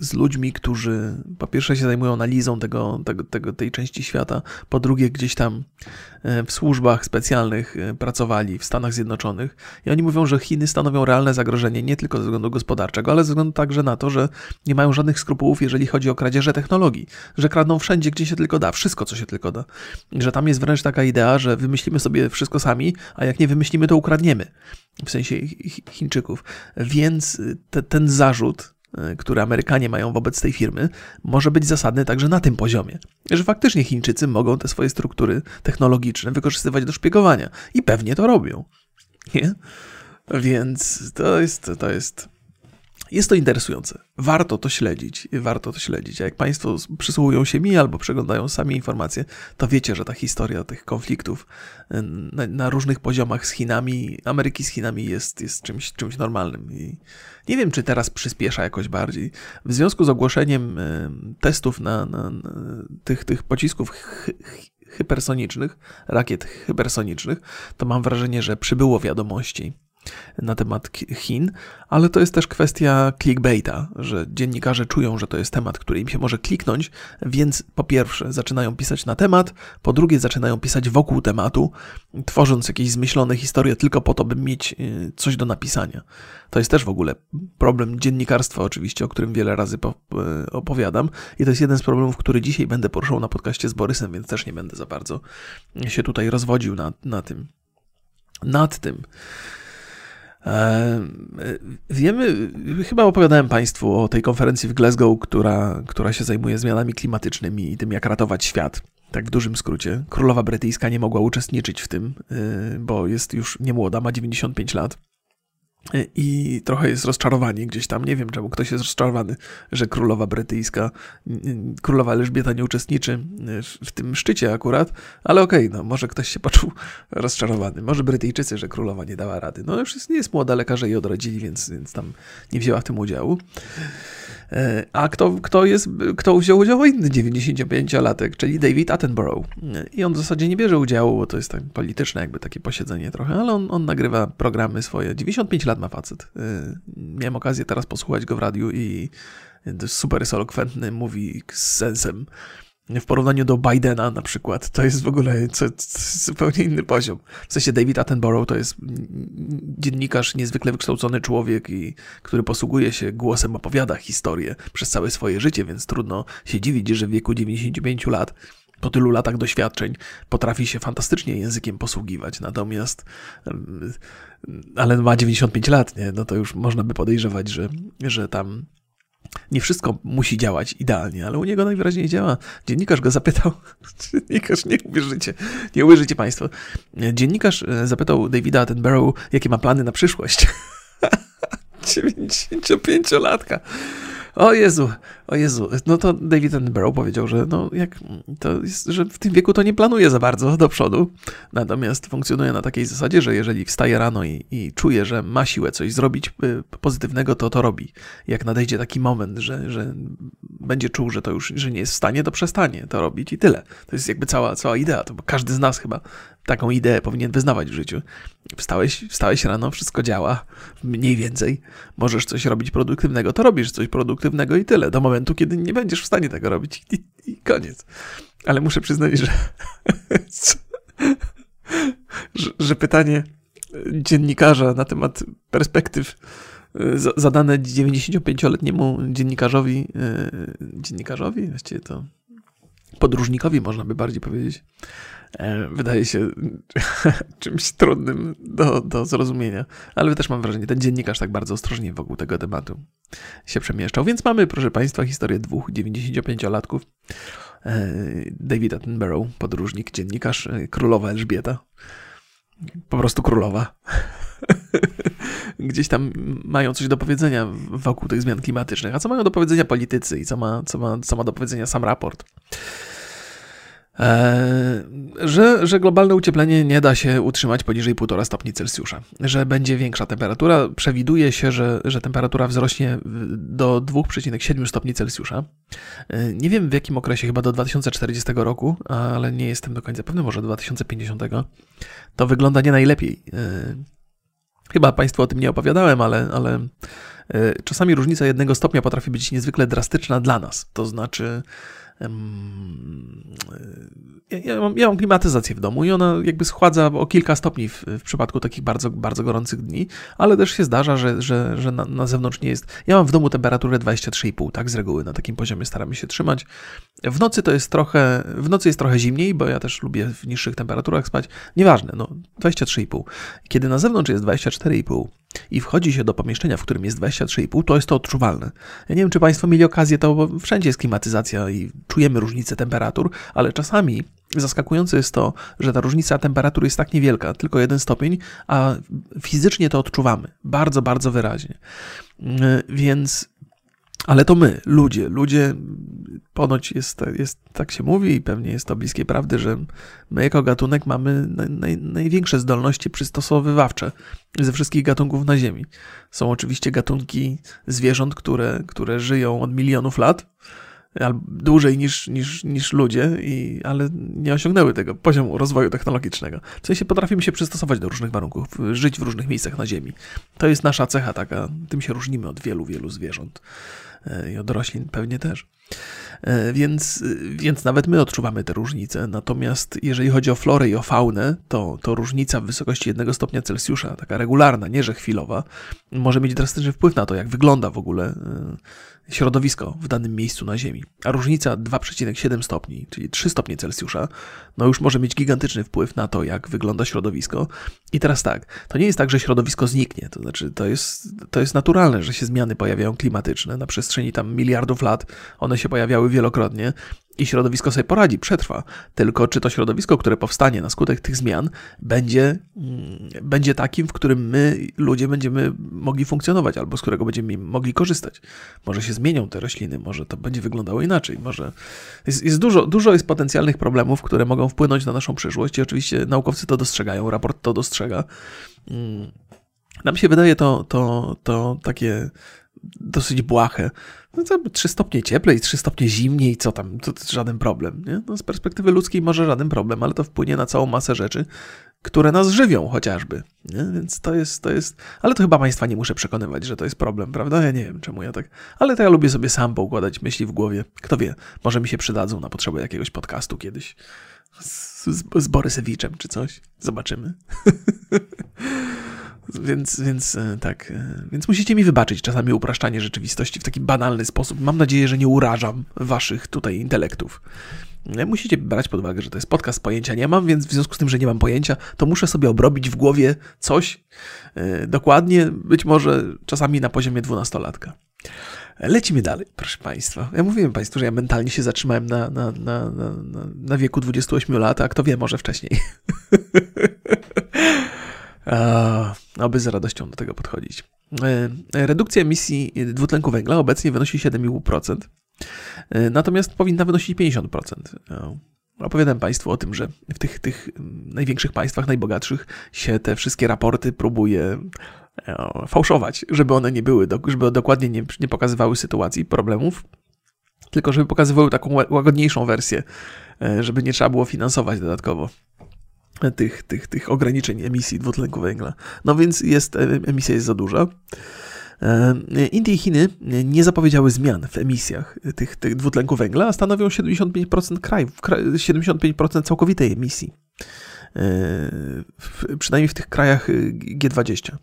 z, ludźmi, którzy po pierwsze się zajmują analizą tego, tego, tego, tej części świata, po drugie gdzieś tam w służbach specjalnych e, pracowali w Stanach Zjednoczonych i oni mówią, że Chiny stanowią realne zagrożenie nie tylko ze względu gospodarczego, ale ze względu także na to, że nie mają żadnych skrupułów, jeżeli chodzi o kradzieże technologii, że kradną wszędzie, gdzie się tylko da, wszystko, co się tylko da. Że tam jest wręcz taka idea, że wymyślimy sobie wszystko sami, a jak nie wymyślimy, to ukradniemy. W sensie Chińczyków. Więc te, ten zarzut, e, który Amerykanie mają wobec tej firmy, może być zasadny także na tym poziomie. Że faktycznie Chińczycy mogą te swoje struktury technologiczne wykorzystywać do szpiegowania. I pewnie to robią. Nie? Więc to jest, to jest jest to interesujące. Warto to śledzić. Warto to śledzić. A jak Państwo przysłuchują się mi albo przeglądają sami informacje, to wiecie, że ta historia tych konfliktów y, na, na, różnych poziomach z Chinami, Ameryki z Chinami jest, jest czymś, czymś normalnym. I nie wiem, czy teraz przyspiesza jakoś bardziej. W związku z ogłoszeniem y, testów na, na, na tych, tych pocisków hypersonicznych, rakiet hypersonicznych, to mam wrażenie, że przybyło wiadomości na temat Chin, ale to jest też kwestia clickbaita, że dziennikarze czują, że to jest temat, który im się może kliknąć, więc po pierwsze zaczynają pisać na temat, po drugie zaczynają pisać wokół tematu, tworząc jakieś zmyślone historie tylko po to, by mieć y, coś do napisania. To jest też w ogóle problem dziennikarstwa, oczywiście, o którym wiele razy y, opowiadam, i to jest jeden z problemów, który dzisiaj będę poruszał na podcaście z Borysem, więc też nie będę za bardzo się tutaj rozwodził na, na tym. Nad tym. E, wiemy, chyba opowiadałem Państwu o tej konferencji w Glasgow, która, która się zajmuje zmianami klimatycznymi i tym, jak ratować świat. Tak w dużym skrócie. Królowa brytyjska nie mogła uczestniczyć w tym, e, bo jest już niemłoda, ma 95 lat. I trochę jest rozczarowanie gdzieś tam. Nie wiem, czemu ktoś jest rozczarowany, że królowa brytyjska, królowa Elżbieta nie uczestniczy w tym szczycie akurat, ale okej, okay, no może ktoś się poczuł [laughs] rozczarowany. Może Brytyjczycy, że królowa nie dała rady. No już jest, nie jest młoda, lekarze jej odrodzili, więc, więc tam nie wzięła w tym udziału. E, a kto, kto, jest, kto wziął udział? Inny 95-latek, czyli David Attenborough. I on w zasadzie nie bierze udziału, bo to jest tak polityczne jakby takie posiedzenie trochę, ale on, on nagrywa programy swoje. 95 lat ma facet. E, miałem okazję teraz posłuchać go w radiu i super jest elokwentny, mówi z sensem w porównaniu do Bidena na przykład, to jest w ogóle co, zupełnie inny poziom. W sensie David Attenborough to jest dziennikarz, niezwykle wykształcony człowiek, i, który posługuje się głosem, opowiada historię przez całe swoje życie, więc trudno się dziwić, że w wieku 95 lat po tylu latach doświadczeń potrafi się fantastycznie językiem posługiwać. Natomiast, ale ma 95 lat, nie? no to już można by podejrzewać, że, że tam nie wszystko musi działać idealnie, ale u niego najwyraźniej działa. Dziennikarz go zapytał, [laughs] dziennikarz, nie uwierzycie, nie uwierzycie Państwo. Dziennikarz e, zapytał Davida Attenborough, jakie ma plany na przyszłość. [laughs] 95-latka. O Jezu, o Jezu. No to David Attenborough powiedział, że no jak to jest, że w tym wieku to nie planuje za bardzo do przodu. Natomiast funkcjonuje na takiej zasadzie, że jeżeli wstaje rano i, i czuje, że ma siłę coś zrobić y, pozytywnego, to to robi. Jak nadejdzie taki moment, że, że będzie czuł, że to już, że nie jest w stanie, to przestanie to robić i tyle. To jest jakby cała, cała idea. To bo każdy z nas chyba taką ideę powinien wyznawać w życiu. Wstałeś, wstałeś rano, wszystko działa, mniej więcej. Możesz coś robić produktywnego, to robisz coś produktywnego i tyle. Do momentu, kiedy nie będziesz w stanie tego robić i, i koniec. Ale muszę przyznać, że, [laughs] że, że pytanie dziennikarza na temat perspektyw y, zadane 95-letniemu dziennikarzowi, y, dziennikarzowi, właściwie to podróżnikowi można by bardziej powiedzieć, E, wydaje się [laughs] czymś trudnym do, do zrozumienia. Ale też mam wrażenie, ten dziennikarz tak bardzo ostrożnie wokół tego tematu się przemieszczał. Więc mamy, proszę Państwa, historię dwóch 95-latków. E, David Attenborough, podróżnik, dziennikarz, e, królowa Elżbieta. Po prostu królowa. [laughs] Gdzieś tam mają coś do powiedzenia wokół tych zmian klimatycznych. A co mają do powiedzenia politycy i co ma, co ma, co ma do powiedzenia sam raport? E, że, że globalne ocieplenie nie da się utrzymać poniżej 1,5 stopni Celsjusza, że będzie większa temperatura. Przewiduje się, że, że temperatura wzrośnie do 2,7 stopni Celsjusza. E, nie wiem w jakim okresie, chyba do 2040 roku, ale nie jestem do końca pewny, może do 2050. To wygląda nie najlepiej. E, chyba Państwu o tym nie opowiadałem, ale, ale czasami różnica jednego stopnia potrafi być niezwykle drastyczna dla nas. To znaczy, ja, ja, mam, ja, mam, klimatyzację w domu i ona jakby schładza o kilka stopni w, w, przypadku takich bardzo, bardzo gorących dni, ale też się zdarza, że, że, że na, na zewnątrz nie jest. Ja mam w domu temperaturę 23,5, tak z reguły na takim poziomie staramy się trzymać. W nocy to jest trochę, w nocy jest trochę zimniej, bo ja też lubię w niższych temperaturach spać. Nieważne, no 23,5. Kiedy na zewnątrz jest 24,5, i wchodzi się do pomieszczenia, w którym jest 23,5, to jest to odczuwalne. Ja nie wiem, czy Państwo mieli okazję, to bo wszędzie jest klimatyzacja i czujemy różnicę temperatur, ale czasami zaskakujące jest to, że ta różnica temperatur jest tak niewielka, tylko jeden stopień, a fizycznie to odczuwamy bardzo, bardzo wyraźnie. Więc ale to my, ludzie, ludzie, ponoć jest, jest, tak się mówi i pewnie jest to bliskie prawdy, że my jako gatunek mamy naj, największe zdolności przystosowywawcze ze wszystkich gatunków na Ziemi. Są oczywiście gatunki zwierząt, które, które żyją od milionów lat, albo dłużej niż, niż, niż ludzie, i, ale nie osiągnęły tego poziomu rozwoju technologicznego. W sensie potrafimy się przystosować do różnych warunków, żyć w różnych miejscach na Ziemi. To jest nasza cecha taka, tym się różnimy od wielu, wielu zwierząt. I od roślin pewnie też. E, więc, więc nawet my odczuwamy te różnice. Natomiast jeżeli chodzi o florę i o faunę, to, to różnica w wysokości 1 stopnia Celsjusza, taka regularna, nie że chwilowa, może mieć drastyczny wpływ na to, jak wygląda w ogóle e, środowisko w danym miejscu na Ziemi. A różnica 2,7 stopni, czyli 3 stopnie Celsjusza, no już może mieć gigantyczny wpływ na to, jak wygląda środowisko. I teraz tak, to nie jest tak, że środowisko zniknie, to znaczy to jest, to jest naturalne, że się zmiany pojawiają klimatyczne. Na przestrzeni tam miliardów lat one się pojawiały wielokrotnie i środowisko sobie poradzi, przetrwa. Tylko czy to środowisko, które powstanie na skutek tych zmian, będzie, mm, będzie takim, w którym my, ludzie, będziemy mogli funkcjonować, albo z którego będziemy mogli korzystać. Może się zmienią te rośliny, może to będzie wyglądało inaczej, może. Jest, jest dużo, dużo jest potencjalnych problemów, które mogą wpłynąć na naszą przyszłość, i oczywiście naukowcy to dostrzegają, raport to dostrzega. Mm. Nam się wydaje to, to, to takie dosyć błahe. No to 3 stopnie cieplej, 3 stopnie zimniej, co tam, to, to żaden problem. Nie? No z perspektywy ludzkiej może żaden problem, ale to wpłynie na całą masę rzeczy, które nas żywią chociażby. Nie? Więc to jest, to jest. Ale to chyba Państwa nie muszę przekonywać, że to jest problem, prawda? Ja nie wiem, czemu ja tak. Ale to ja lubię sobie sam poukładać myśli w głowie. Kto wie, może mi się przydadzą na potrzeby jakiegoś podcastu kiedyś. Z, z, z Borysewiczem czy coś. Zobaczymy. [laughs] Więc, więc e, tak, e, więc musicie mi wybaczyć czasami upraszczanie rzeczywistości w taki banalny sposób. Mam nadzieję, że nie urażam waszych tutaj intelektów. E, musicie brać pod uwagę, że to jest podcast, pojęcia nie mam, więc w związku z tym, że nie mam pojęcia, to muszę sobie obrobić w głowie coś dokładnie, być może czasami na poziomie dwunastolatka. Lecimy dalej, proszę Państwa. Ja mówiłem Państwu, że ja mentalnie się zatrzymałem na, na, na, na, na wieku 28 lat, a kto wie, może wcześniej. [laughs] aby z radością do tego podchodzić. E, redukcja emisji dwutlenku węgla obecnie wynosi 7,5%, e, natomiast powinna wynosić 50%. E, opowiadałem Państwu o tym, że w tych, tych największych państwach, najbogatszych się te wszystkie raporty próbuje fałszować, żeby one nie były, żeby dokładnie nie, nie pokazywały sytuacji, problemów, tylko żeby pokazywały taką łagodniejszą wersję, żeby nie trzeba było finansować dodatkowo tych, tych, tych ograniczeń emisji dwutlenku węgla. No więc jest, e, emisja jest za duża. E, Indie i Chiny nie zapowiedziały zmian w emisjach tych, tych dwutlenku węgla, a stanowią 75% krajów, 75% całkowitej emisji. E, w, przynajmniej w tych krajach G20.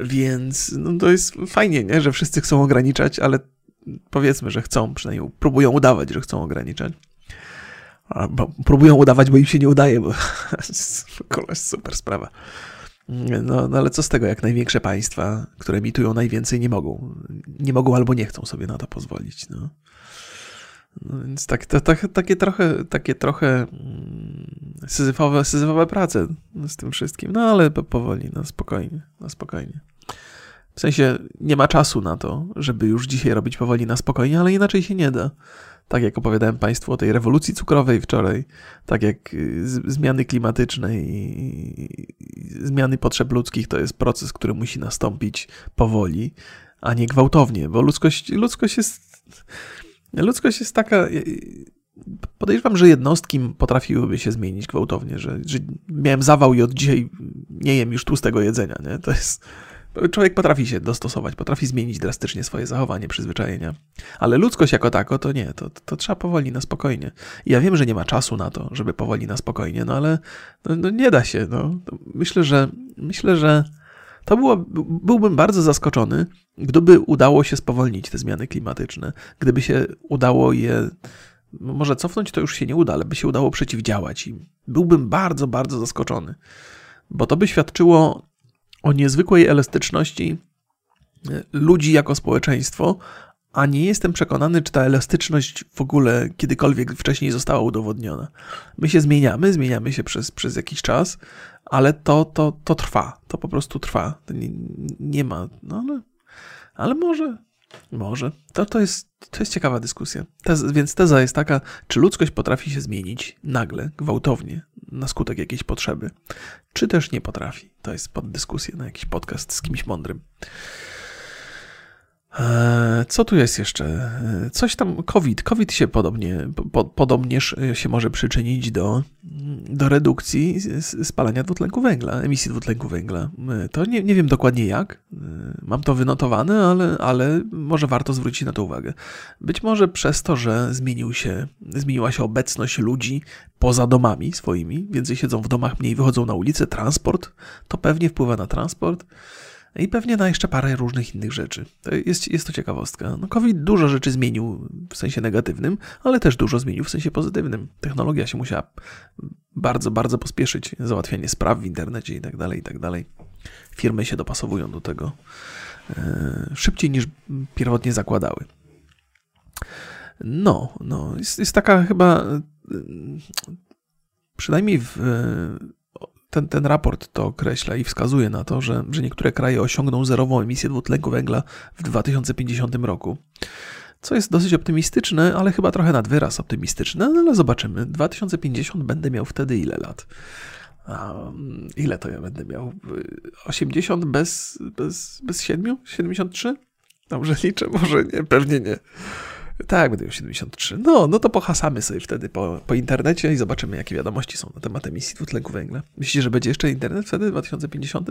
Więc no to jest fajnie, nie? że wszyscy chcą ograniczać, ale powiedzmy, że chcą, przynajmniej próbują udawać, że chcą ograniczać. Bo próbują udawać, bo im się nie udaje, bo [laughs] koleś super sprawa. No, no ale co z tego, jak największe państwa, które emitują najwięcej, nie mogą. Nie mogą albo nie chcą sobie na to pozwolić. No. No więc tak, to, tak, takie trochę, takie trochę mm, syzyfowe, syzyfowe prace z tym wszystkim. No ale powoli, no spokojnie, no spokojnie. W sensie nie ma czasu na to, żeby już dzisiaj robić powoli na spokojnie, ale inaczej się nie da tak jak opowiadałem Państwu o tej rewolucji cukrowej wczoraj, tak jak y, zmiany klimatyczne i zmiany potrzeb ludzkich to jest proces, który musi nastąpić powoli, a nie gwałtownie, bo ludzkość, ludzkość jest. Ludzkość jest taka. Y, podejrzewam, że jednostki potrafiłyby się zmienić gwałtownie, że, że miałem zawał i od dzisiaj nie jem już tłustego jedzenia. Nie? To jest Człowiek potrafi się dostosować, potrafi zmienić drastycznie swoje zachowanie, przyzwyczajenia. Ale ludzkość jako tako to nie, to, to trzeba powoli, na spokojnie. I ja wiem, że nie ma czasu na to, żeby powoli, na spokojnie, no ale no, no nie da się. No. Myślę, że myślę, że to było, byłbym bardzo zaskoczony, gdyby udało się spowolnić te zmiany klimatyczne, gdyby się udało je może cofnąć to już się nie uda, ale by się udało przeciwdziałać im. Byłbym bardzo, bardzo zaskoczony, bo to by świadczyło o niezwykłej elastyczności e, ludzi jako społeczeństwo, a nie jestem przekonany, czy ta elastyczność w ogóle kiedykolwiek wcześniej została udowodniona. My się zmieniamy, zmieniamy się przez, przez jakiś czas, ale to, to, to trwa, to po prostu trwa. Nie, nie, ma, no ale, ale może, może. To, to, jest, to jest ciekawa dyskusja. Więc teza jest taka, czy ludzkość potrafi się zmienić nagle, gwałtownie, na skutek jakiejś potrzeby, czy też nie potrafi. To jest pod dyskusję na jakiś podcast z kimś mądrym. E, co tu jest jeszcze? E, coś tam, COVID. COVID się podobnie, po, podobnież się może przyczynić do, do redukcji spalania dwutlenku węgla, emisji dwutlenku węgla. E, to nie, nie wiem dokładnie jak. Mam to wynotowane, ale, ale może warto zwrócić na to uwagę. Być może przez to, że zmienił się, zmieniła się obecność ludzi poza domami swoimi, więcej siedzą w domach, mniej wychodzą na ulicę, transport, to pewnie wpływa na transport. I pewnie na jeszcze parę różnych innych rzeczy. To jest, jest to ciekawostka. No, COVID dużo rzeczy zmienił w sensie negatywnym, ale też dużo zmienił w sensie pozytywnym. Technologia się musiała bardzo, bardzo pospieszyć. Załatwianie spraw w internecie i tak dalej, i tak dalej. Firmy się dopasowują do tego e, szybciej niż pierwotnie zakładały. No, no, jest, jest taka chyba, e, przynajmniej w ten, ten raport to określa i wskazuje na to, że, że niektóre kraje osiągną zerową emisję dwutlenku węgla w 2050 roku. Co jest dosyć optymistyczne, ale chyba trochę nad wyraz optymistyczne, no ale zobaczymy. 2050 będę miał wtedy ile lat? A, ile to ja będę miał? 80 bez, bez, bez 7? 73? Dobrze liczę? Może nie, pewnie nie. Tak, będę miał 73. No, no to pohasamy sobie wtedy po, po internecie i zobaczymy, jakie wiadomości są na temat emisji dwutlenku węgla. Myślicie, że będzie jeszcze internet wtedy, w 2050?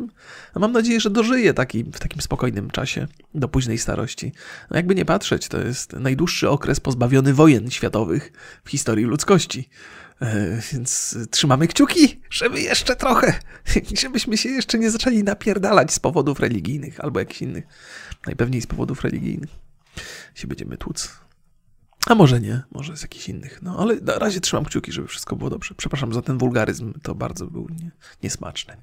A mam nadzieję, że dożyję taki, w takim spokojnym czasie, do późnej starości. No jakby nie patrzeć, to jest najdłuższy okres pozbawiony wojen światowych w historii ludzkości. E, więc trzymamy kciuki, żeby jeszcze trochę, [laughs] żebyśmy się jeszcze nie zaczęli napierdalać z powodów religijnych albo jakichś innych. Najpewniej z powodów religijnych się będziemy tłuc. A może nie, może z jakichś innych. No ale na razie trzymam kciuki, żeby wszystko było dobrze. Przepraszam za ten wulgaryzm, to bardzo był nie, niesmaczny.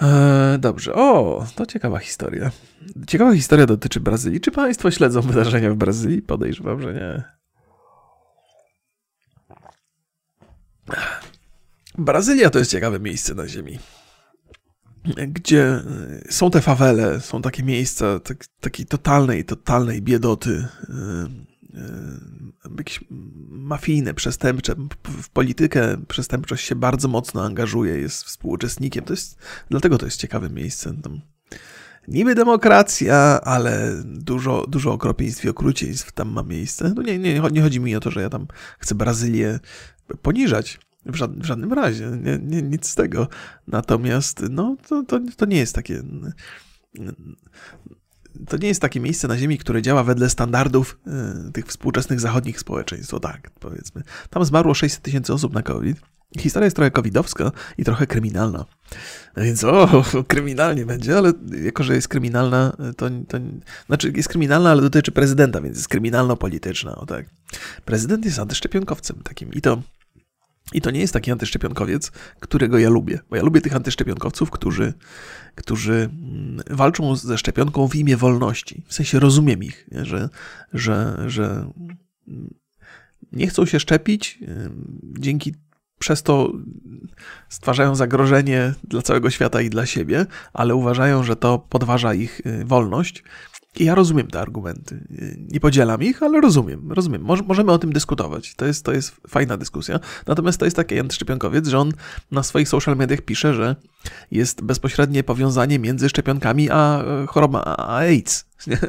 Eee, dobrze, o, to ciekawa historia. Ciekawa historia dotyczy Brazylii. Czy Państwo śledzą wydarzenia w Brazylii? Podejrzewam, że nie. Brazylia to jest ciekawe miejsce na Ziemi gdzie y, są te fawele, są takie miejsca tak, takiej totalnej, totalnej biedoty, y, y, jakieś mafijne, przestępcze. W politykę przestępczość się bardzo mocno angażuje, jest współuczestnikiem. To jest, dlatego to jest ciekawe miejsce. Tam niby demokracja, ale dużo, dużo okropieństw i okrucieństw tam ma miejsce. No nie, nie, nie chodzi mi o to, że ja tam chcę Brazylię poniżać w, w żadnym razie, nie, nie, nic z tego. Natomiast no, to, to, to nie jest takie. To nie jest takie miejsce na Ziemi, które działa wedle standardów y, tych współczesnych zachodnich społeczeństw. O tak, powiedzmy. Tam zmarło 600 tysięcy osób na COVID. Historia jest trochę covidowska i trochę kryminalna. Więc o, [laughs] kryminalnie będzie, ale jako, że jest kryminalna, to, to znaczy jest kryminalna, ale dotyczy prezydenta, więc jest kryminalno-polityczna. O tak. Prezydent jest antyszczepionkowcem takim i to i to nie jest taki antyszczepionkowiec, którego ja lubię, bo ja lubię tych antyszczepionkowców, którzy, którzy mm, walczą ze szczepionką w imię wolności. W sensie rozumiem ich, nie? Że, że, że nie chcą się szczepić, dzięki przez to stwarzają zagrożenie dla całego świata i dla siebie, ale uważają, że to podważa ich y, wolność ja rozumiem te argumenty. Nie podzielam ich, ale rozumiem. Rozumiem. możemy o tym dyskutować. To jest, to jest fajna dyskusja. Natomiast to jest taki antyszczepionkowiec, że on na swoich social mediach pisze, że jest bezpośrednie powiązanie między szczepionkami a e, chorobą a AIDS.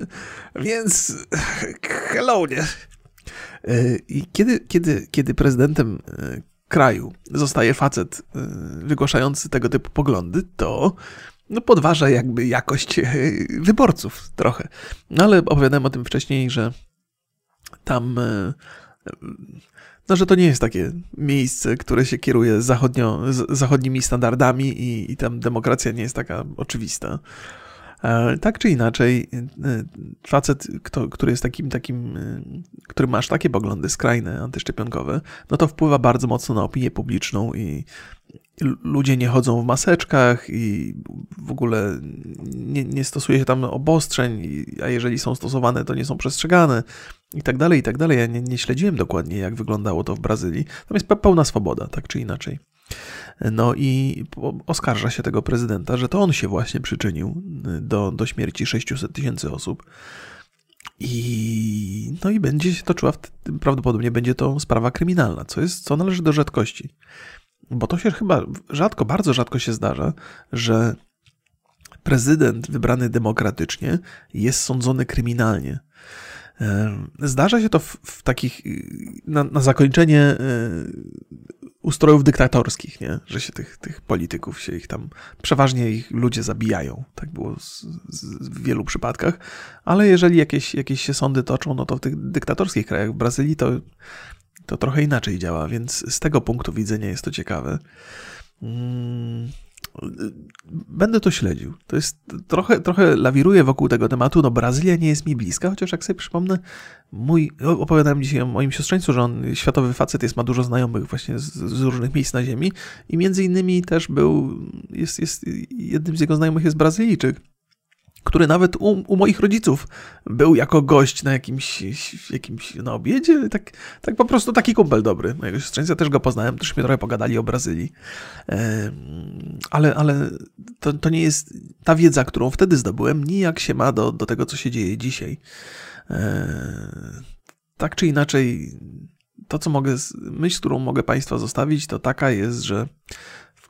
[laughs] Więc hello, nie? E, I kiedy, kiedy, kiedy prezydentem e, kraju zostaje facet wygłaszający tego typu poglądy, to no podważa jakby jakość e, wyborców trochę. No ale opowiadałem o tym wcześniej, że tam e, no, że to nie jest takie miejsce, które się kieruje zachodnio, zachodnimi standardami i, i tam demokracja nie jest taka oczywista. E, tak czy inaczej, facet, kto, który jest takim, takim, który ma aż takie poglądy skrajne, antyszczepionkowe, no to wpływa bardzo mocno na opinię publiczną i ludzie nie chodzą w maseczkach i w ogóle nie, nie stosuje się tam obostrzeń, a jeżeli są stosowane, to nie są przestrzegane i tak dalej, i tak dalej. Ja nie, nie śledziłem dokładnie, jak wyglądało to w Brazylii. Tam jest pełna swoboda, tak czy inaczej. No i oskarża się tego prezydenta, że to on się właśnie przyczynił do, do śmierci 600 tysięcy osób. I, no i będzie się toczyła, prawdopodobnie będzie to sprawa kryminalna, co, jest, co należy do rzadkości. Bo to się chyba rzadko, bardzo rzadko się zdarza, że prezydent wybrany demokratycznie jest sądzony kryminalnie. Zdarza się to w, w takich, na, na, zakończenie ustrojów dyktatorskich, nie? że się tych, tych polityków się ich tam, przeważnie ich ludzie zabijają. Tak było z, z, w wielu przypadkach, ale jeżeli jakieś, jakieś się sądy toczą, no to w tych dyktatorskich krajach, w Brazylii to, to trochę inaczej działa, więc z tego punktu widzenia jest to ciekawe. Mm, Będę to śledził. To jest trochę, trochę lawiruję wokół tego tematu. No, Brazylia nie jest mi bliska, chociaż jak sobie przypomnę, mój, opowiadałem dzisiaj o moim siostrzeńcu, że on światowy facet jest, ma dużo znajomych właśnie z, z, różnych miejsc na ziemi i między innymi też był, jest, jest, jednym z jego znajomych jest Brazylijczyk który nawet u, u, moich rodziców był jako gość na jakimś, jakimś na obiedzie. Tak, tak po prostu taki kumpel dobry. Mojego siostrzeńca też go poznałem, też mi trochę pogadali o Brazylii. Ale, ale to, to nie jest ta wiedza, którą wtedy zdobyłem, nijak się ma do, do tego, co się dzieje dzisiaj. Tak czy inaczej, to co mogę, myśl, którą mogę Państwa zostawić, to taka jest, że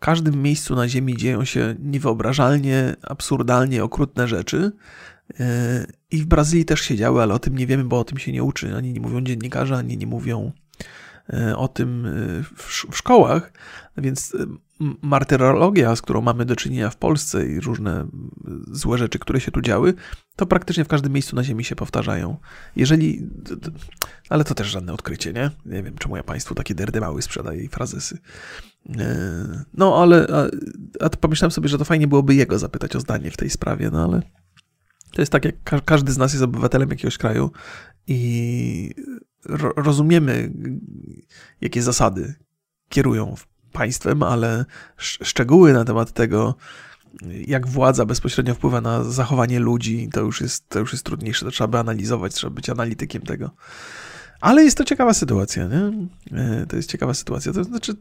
każdym miejscu na Ziemi dzieją się niewyobrażalnie, absurdalnie okrutne rzeczy. E, I w Brazylii też się działy, ale o tym nie wiemy, bo o tym się nie uczy. Ani nie mówią dziennikarze, ani nie mówią e, o tym e, w szkołach. Więc martyrologia, z którą mamy do czynienia w Polsce i różne złe rzeczy, które się tu działy, to praktycznie w każdym miejscu na Ziemi się powtarzają. Jeżeli. Ale to też żadne odkrycie, nie? Nie wiem, czemu ja Państwu takie derdymały sprzedaję i frazesy. E, no, ale. A, a pomyślałem sobie, że to fajnie byłoby jego zapytać o zdanie w tej sprawie, no ale. To jest tak, jak każdy z nas jest obywatelem jakiegoś kraju i rozumiemy, jakie zasady kierują państwem, ale szczegóły na temat tego, jak władza bezpośrednio wpływa na zachowanie ludzi, to już jest, to już jest trudniejsze. To trzeba by analizować, trzeba być analitykiem tego. Ale jest to ciekawa sytuacja, nie? E, to jest ciekawa sytuacja. To znaczy,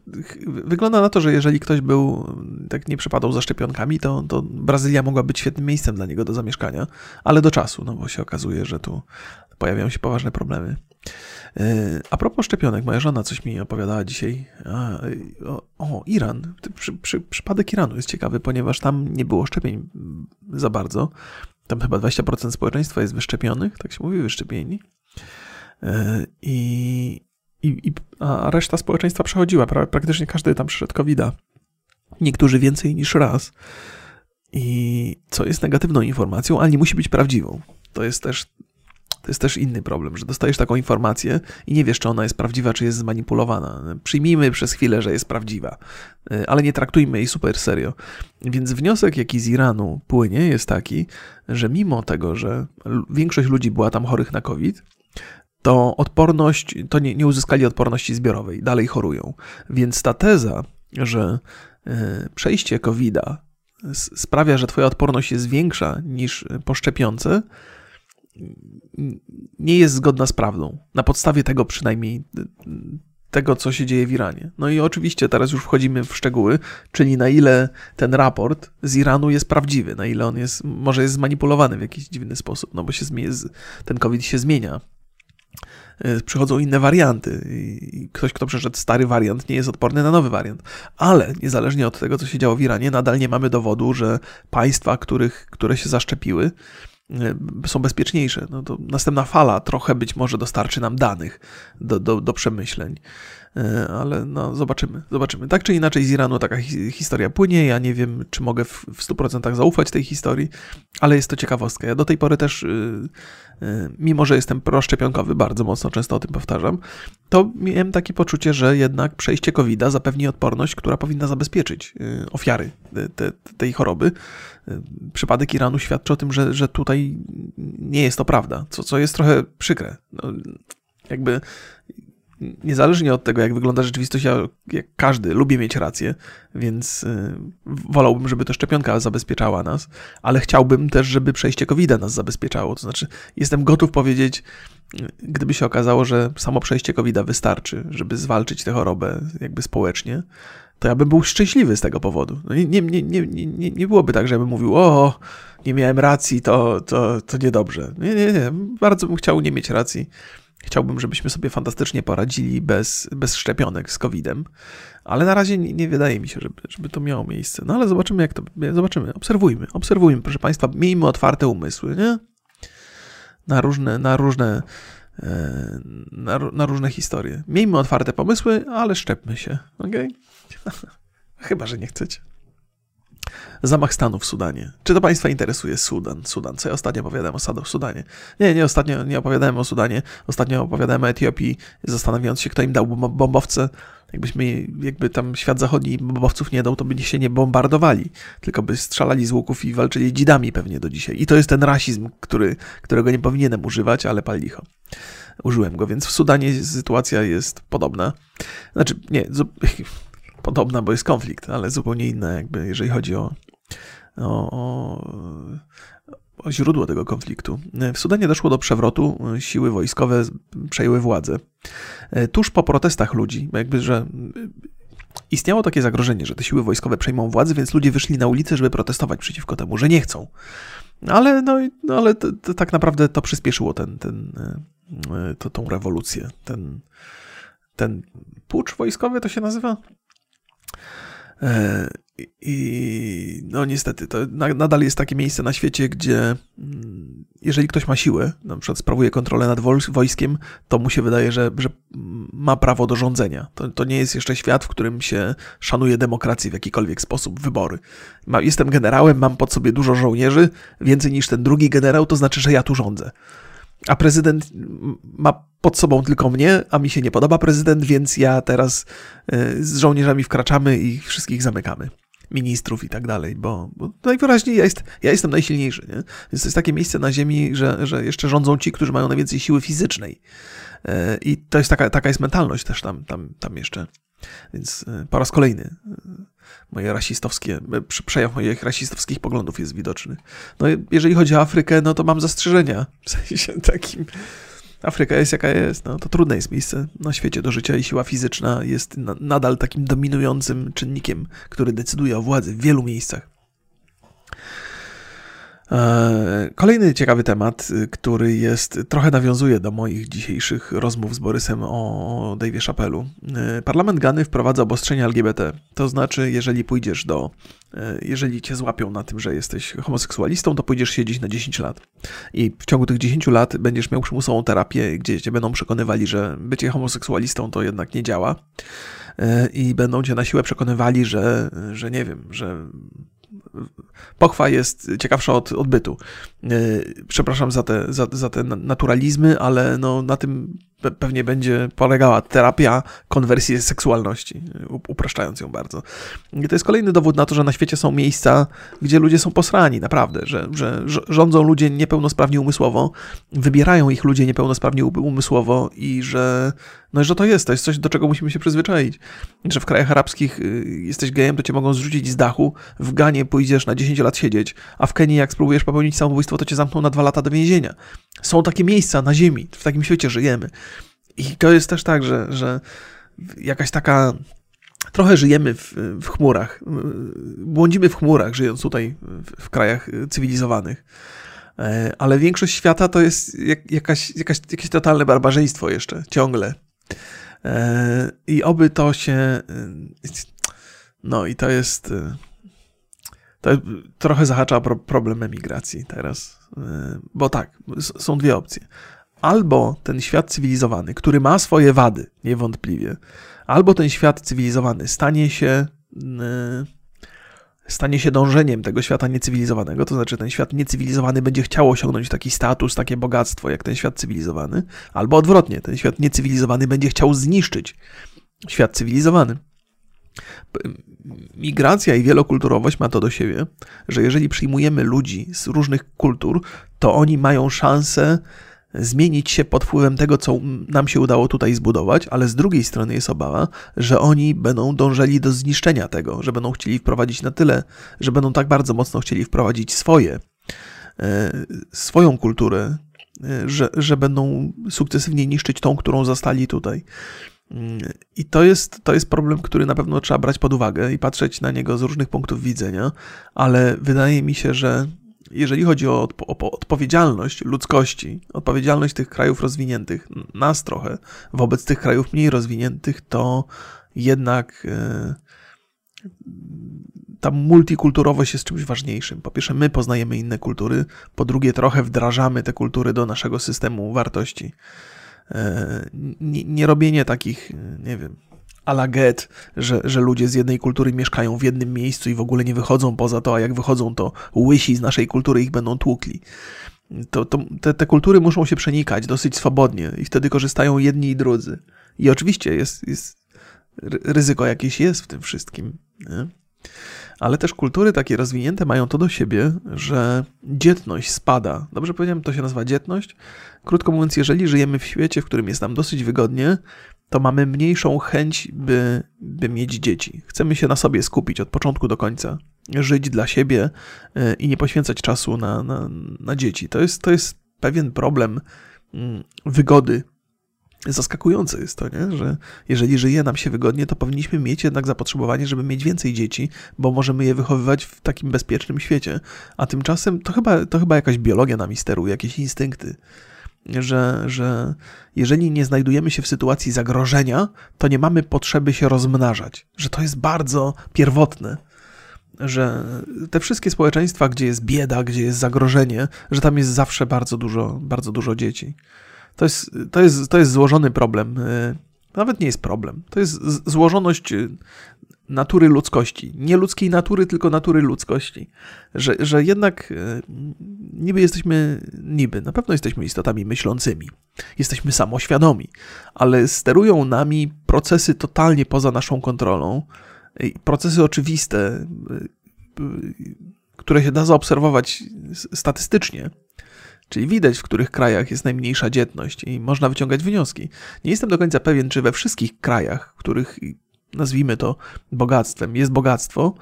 wygląda na to, że jeżeli ktoś był, tak nie przepadał za szczepionkami, to, to Brazylia mogła być świetnym miejscem dla niego do zamieszkania, ale do czasu, no bo się okazuje, że tu pojawiają się poważne problemy. E, a propos szczepionek, moja żona coś mi opowiadała dzisiaj. O, o Iran. Przy, przy, przypadek Iranu jest ciekawy, ponieważ tam nie było szczepień za bardzo. Tam chyba 20% społeczeństwa jest wyszczepionych, tak się mówi, wyszczepieni. E, I, i, a reszta społeczeństwa przechodziła. Praktycznie każdy tam przyszedł covid -a. Niektórzy więcej niż raz. I co jest negatywną informacją, ale nie musi być prawdziwą. To jest też to jest też inny problem, że dostajesz taką informację i nie wiesz, czy ona jest prawdziwa, czy jest zmanipulowana. Przyjmijmy przez chwilę, że jest prawdziwa, e, ale nie traktujmy jej super serio. Więc wniosek, jaki z Iranu płynie, jest taki, że mimo tego, że większość ludzi była tam chorych na COVID, to odporność, to nie, nie uzyskali odporności zbiorowej, dalej chorują. Więc ta teza, że e, przejście COVID-a sprawia, że twoja odporność jest większa niż po szczepionce, nie jest zgodna z prawdą. Na podstawie tego przynajmniej tego, co się dzieje w Iranie. No i oczywiście teraz już wchodzimy w szczegóły, czyli na ile ten raport z Iranu jest prawdziwy, na ile on jest, może jest zmanipulowany w jakiś dziwny sposób, no bo się ten COVID się zmienia. E, przychodzą inne warianty i ktoś, kto przeszedł stary wariant, nie jest odporny na nowy wariant. Ale niezależnie od tego, co się działo w Iranie, nadal nie mamy dowodu, że państwa, których, które się zaszczepiły, są bezpieczniejsze. No to następna fala trochę być może dostarczy nam danych do, do, do przemyśleń. E, ale no, zobaczymy, zobaczymy. Tak czy inaczej z Iranu taka historia płynie. Ja nie wiem, czy mogę w, w 100% zaufać tej historii, ale jest to ciekawostka. Ja do tej pory też, yy, yy, mimo że jestem proszczepionkowy, bardzo mocno często o tym powtarzam, to miałem takie poczucie, że jednak przejście COVID-a zapewni odporność, która powinna zabezpieczyć yy, ofiary te, tej choroby. Przypadek Iranu świadczy o tym, że, że tutaj nie jest to prawda, co, co jest trochę przykre. No, jakby niezależnie od tego, jak wygląda rzeczywistość, ja, jak każdy, lubię mieć rację, więc y, wolałbym, żeby to szczepionka zabezpieczała nas, ale chciałbym też, żeby przejście covid nas zabezpieczało. To znaczy, jestem gotów powiedzieć, gdyby się okazało, że samo przejście covid wystarczy, żeby zwalczyć tę chorobę jakby społecznie, to ja bym był szczęśliwy z tego powodu. No nie, nie, nie, nie, nie, nie byłoby tak, że ja bym mówił, o, nie miałem racji, to, to, to niedobrze. Nie, nie, nie. Bardzo bym chciał nie mieć racji Chciałbym, żebyśmy sobie fantastycznie poradzili bez, bez szczepionek z COVID-em, ale na razie nie, nie wydaje mi się, żeby, żeby to miało miejsce. No ale zobaczymy, jak to. Zobaczymy, obserwujmy, obserwujmy, proszę Państwa, miejmy otwarte umysły, nie? Na różne, na różne, e, na, na różne historie. Miejmy otwarte pomysły, ale szczepmy się, ok? [laughs] Chyba, że nie chcecie. Zamach stanu w Sudanie. Czy to Państwa interesuje Sudan? Sudan. Co ja ostatnio opowiadałem o Sudanie? Nie, nie, ostatnio nie opowiadałem o Sudanie. Ostatnio opowiadałem o Etiopii, zastanawiając się, kto im dał bombowce. Jakbyśmy, jakby tam świat zachodni bombowców nie dał, to by się nie bombardowali, tylko by strzelali z łuków i walczyli dzidami pewnie do dzisiaj. I to jest ten rasizm, który, którego nie powinienem używać, ale pal licho. Użyłem go, więc w Sudanie sytuacja jest podobna. Znaczy, nie, [laughs] podobna, bo jest konflikt, ale zupełnie inna, jakby jeżeli chodzi o, o, o, źródło tego konfliktu. W Sudanie doszło do przewrotu, siły wojskowe przejęły władzę. Tuż po protestach ludzi, jakby, że istniało takie zagrożenie, że te siły wojskowe przejmą władzę, więc ludzie wyszli na ulicę, żeby protestować przeciwko temu, że nie chcą. Ale, no, no ale to, to tak naprawdę to przyspieszyło ten, ten, to, tą rewolucję, ten, ten pucz wojskowy to się nazywa? E, I no niestety, to nadal jest takie miejsce na świecie, gdzie mm, jeżeli ktoś ma siłę, na przykład sprawuje kontrolę nad wojskiem, to mu się wydaje, że, że ma prawo do rządzenia. To, to nie jest jeszcze świat, w którym się szanuje demokrację w jakikolwiek sposób, wybory. Ma, jestem generałem, mam pod sobie dużo żołnierzy, więcej niż ten drugi generał, to znaczy, że ja tu rządzę. A prezydent ma pod sobą tylko mnie, a mi się nie podoba prezydent, więc ja teraz e, z żołnierzami wkraczamy i wszystkich zamykamy. Ministrów i tak dalej, bo, bo najwyraźniej ja, jest, ja jestem najsilniejszy. Nie? Więc to jest takie miejsce na Ziemi, że, że jeszcze rządzą ci, którzy mają najwięcej siły fizycznej. E, I to jest taka, taka jest mentalność też tam, tam, tam jeszcze. Więc e, po raz kolejny moje rasistowskie, przejaw moich rasistowskich poglądów jest widoczny. No jeżeli chodzi o Afrykę, no to mam zastrzeżenia. W sensie takim... Afryka jest jaka jest, no to trudne jest miejsce na świecie do życia i siła fizyczna jest nadal takim dominującym czynnikiem, który decyduje o władzy w wielu miejscach. E, kolejny ciekawy temat, y, który jest, trochę nawiązuje do moich dzisiejszych rozmów z Borysem o Dave'ie Chappelle'u. E, Parlament Gany wprowadza obostrzenia LGBT. To znaczy, jeżeli pójdziesz do, e, jeżeli cię złapią na tym, że jesteś homoseksualistą, to pójdziesz siedzieć na 10 lat. I w ciągu tych 10 lat będziesz miał przymusową terapię, gdzie cię będą przekonywali, że bycie homoseksualistą to jednak nie działa. I będą cię na siłę przekonywali, że, że nie wiem, że pochwa jest ciekawsza od odbytu. E, przepraszam za te, za, za te naturalizmy, ale no, na tym pewnie będzie polegała terapia konwersji seksualności, upraszczając ją bardzo. I to jest kolejny dowód na to, że na świecie są miejsca, gdzie ludzie są posrani, naprawdę, że, że rządzą ludzie niepełnosprawni umysłowo, wybierają ich ludzie niepełnosprawni umysłowo i że, no, że to jest, to jest coś, do czego musimy się przyzwyczaić. Że w krajach arabskich y, jesteś gejem, to cię mogą zrzucić z dachu, w Ganie pójdziesz na 10 lat siedzieć, a w Kenii jak spróbujesz popełnić samobójstwo, to cię zamkną na 2 lata do więzienia. Są takie miejsca na ziemi, w takim świecie żyjemy. I to jest też tak, że, że jakaś taka. Trochę żyjemy w, w chmurach. Błądzimy w chmurach, żyjąc tutaj w, w krajach cywilizowanych. E, ale większość świata to jest jak, jakaś, jakaś, jakieś totalne barbarzyństwo jeszcze, ciągle. E, I oby to się. E, no i to jest. To trochę zahacza problem emigracji teraz. Bo tak, są dwie opcje albo ten świat cywilizowany, który ma swoje wady, niewątpliwie, albo ten świat cywilizowany stanie się, stanie się dążeniem tego świata niecywilizowanego, to znaczy ten świat niecywilizowany będzie chciał osiągnąć taki status, takie bogactwo jak ten świat cywilizowany, albo odwrotnie, ten świat niecywilizowany będzie chciał zniszczyć świat cywilizowany. Migracja i wielokulturowość ma to do siebie, że jeżeli przyjmujemy ludzi z różnych kultur, to oni mają szansę zmienić się pod wpływem tego, co nam się udało tutaj zbudować, ale z drugiej strony jest obawa, że oni będą dążeli do zniszczenia tego, że będą chcieli wprowadzić na tyle, że będą tak bardzo mocno chcieli wprowadzić swoje, e, swoją kulturę, e, że, że będą sukcesywnie niszczyć tą, którą zastali tutaj. Mm, I to jest, to jest problem, który na pewno trzeba brać pod uwagę i patrzeć na niego z różnych punktów widzenia, ale wydaje mi się, że jeżeli chodzi o, odpo o odpowiedzialność ludzkości, odpowiedzialność tych krajów rozwiniętych, nas trochę, wobec tych krajów mniej rozwiniętych, to jednak e, ta multikulturowość jest czymś ważniejszym. Po pierwsze, my poznajemy inne kultury, po drugie, trochę wdrażamy te kultury do naszego systemu wartości. E, nie, nie robienie takich, nie wiem, ala get, że, że ludzie z jednej kultury mieszkają w jednym miejscu i w ogóle nie wychodzą poza to, a jak wychodzą, to łysi z naszej kultury ich będą tłukli. To, to, te, te kultury muszą się przenikać dosyć swobodnie i wtedy korzystają jedni i drudzy. I oczywiście jest, jest ryzyko jakieś jest w tym wszystkim. Nie? Ale też kultury takie rozwinięte mają to do siebie, że dzietność spada. Dobrze powiedziałem, to się nazywa dzietność. Krótko mówiąc, jeżeli żyjemy w świecie, w którym jest nam dosyć wygodnie, to mamy mniejszą chęć, by, by mieć dzieci. Chcemy się na sobie skupić od początku do końca, żyć dla siebie e, i nie poświęcać czasu na, na, na dzieci. To jest, to jest pewien problem mm, wygody. Zaskakujące jest to, nie? że jeżeli żyje nam się wygodnie, to powinniśmy mieć jednak zapotrzebowanie, żeby mieć więcej dzieci, bo możemy je wychowywać w takim bezpiecznym świecie. A tymczasem to chyba, to chyba jakaś biologia nami steruje, jakieś instynkty że, że jeżeli nie znajdujemy się w sytuacji zagrożenia, to nie mamy potrzeby się rozmnażać, że to jest bardzo pierwotne. Że te wszystkie społeczeństwa, gdzie jest bieda, gdzie jest zagrożenie, że tam jest zawsze bardzo dużo, bardzo dużo dzieci. To jest, to jest, to jest złożony problem. Nawet nie jest problem. To jest złożoność natury ludzkości. Nie ludzkiej natury, tylko natury ludzkości. Że, że jednak e, niby jesteśmy, niby, na pewno jesteśmy istotami myślącymi. Jesteśmy samoświadomi, ale sterują nami procesy totalnie poza naszą kontrolą. Procesy oczywiste, e, które się da zaobserwować statystycznie. Czyli widać, w których krajach jest najmniejsza dzietność i można wyciągać wnioski. Nie jestem do końca pewien, czy we wszystkich krajach, w których nazwijmy to bogactwem, jest bogactwo,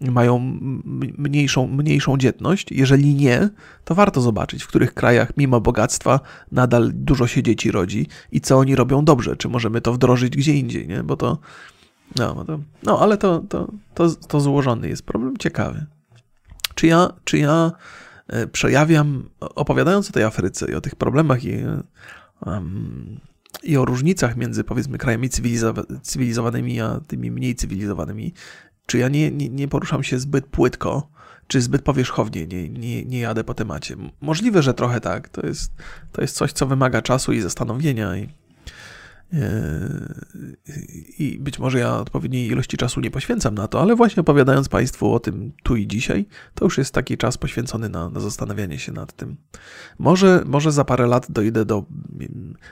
mają mniejszą, mniejszą dzietność. Jeżeli nie, to warto zobaczyć, w których krajach mimo bogactwa nadal dużo się dzieci rodzi i co oni robią dobrze, czy możemy to wdrożyć gdzie indziej, nie? Bo to. No, to, no ale to, to, to, to złożony jest problem ciekawy. Czy ja, czy ja e, przejawiam, opowiadając o tej Afryce i o tych problemach i um, i o różnicach między powiedzmy krajami cywilizowanymi a tymi mniej cywilizowanymi, czy ja nie, nie, nie poruszam się zbyt płytko, czy zbyt powierzchownie nie, nie, nie jadę po temacie. Możliwe, że trochę tak. To jest, to jest coś, co wymaga czasu i zastanowienia i i być może ja odpowiedniej ilości czasu nie poświęcam na to, ale właśnie opowiadając Państwu o tym tu i dzisiaj, to już jest taki czas poświęcony na, na zastanawianie się nad tym. Może, może za parę lat dojdę do.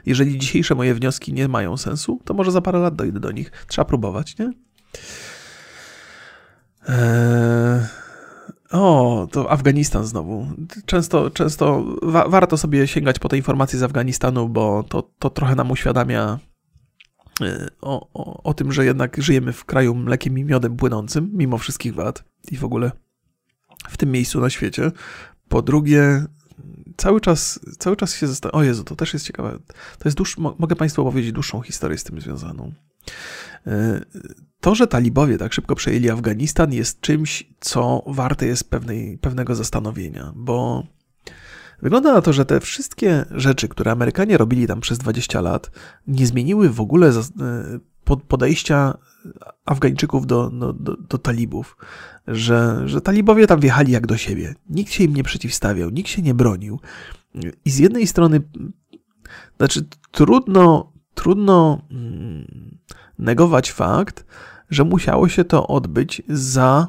Jeżeli dzisiejsze moje wnioski nie mają sensu, to może za parę lat dojdę do nich. Trzeba próbować, nie? Eee. O, to Afganistan znowu. Często, często wa warto sobie sięgać po te informacje z Afganistanu, bo to, to trochę nam uświadamia e, o, o, o tym, że jednak żyjemy w kraju mlekiem i miodem płynącym, mimo wszystkich wad i w ogóle w tym miejscu na świecie. Po drugie, cały czas, cały czas się zastanawiam. O Jezu, to też jest ciekawe. To jest dłuż... Mogę Państwu opowiedzieć dłuższą historię z tym związaną. E, to, że talibowie tak szybko przejęli Afganistan, jest czymś, co warte jest pewnej, pewnego zastanowienia, bo wygląda na to, że te wszystkie rzeczy, które Amerykanie robili tam przez 20 lat, nie zmieniły w ogóle e, podejścia Afgańczyków do, do, do, do talibów. Że, że talibowie tam wjechali jak do siebie. Nikt się im nie przeciwstawiał, nikt się nie bronił. I z jednej strony, znaczy, trudno, trudno mm, negować fakt, że musiało się to odbyć za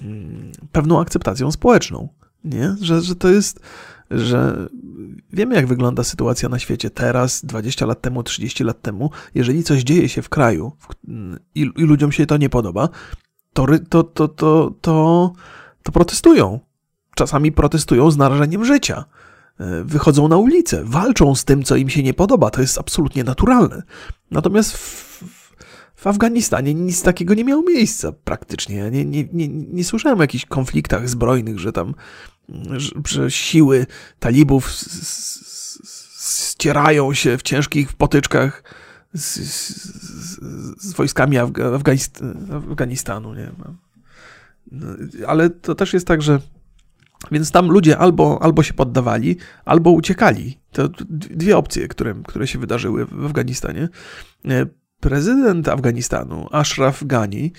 hmm, pewną akceptacją społeczną. Nie? Że, że to jest, że wiemy, jak wygląda sytuacja na świecie teraz, 20 lat temu, 30 lat temu. Jeżeli coś dzieje się w kraju i, i ludziom się to nie podoba, to, to, to, to, to, to protestują. Czasami protestują z narażeniem życia. E, wychodzą na ulicę, walczą z tym, co im się nie podoba. To jest absolutnie naturalne. Natomiast w, w Afganistanie nic takiego nie miało miejsca praktycznie. Nie, nie, nie, nie słyszałem o jakichś konfliktach zbrojnych, że tam że, siły talibów ścierają się w ciężkich potyczkach z, z, z wojskami Afganist Afganistanu. Nie? No, ale to też jest tak, że Więc tam ludzie albo, albo się poddawali, albo uciekali. To dwie opcje, które, które się wydarzyły w Afganistanie. E, prezydent Afganistanu, Ashraf Ghani,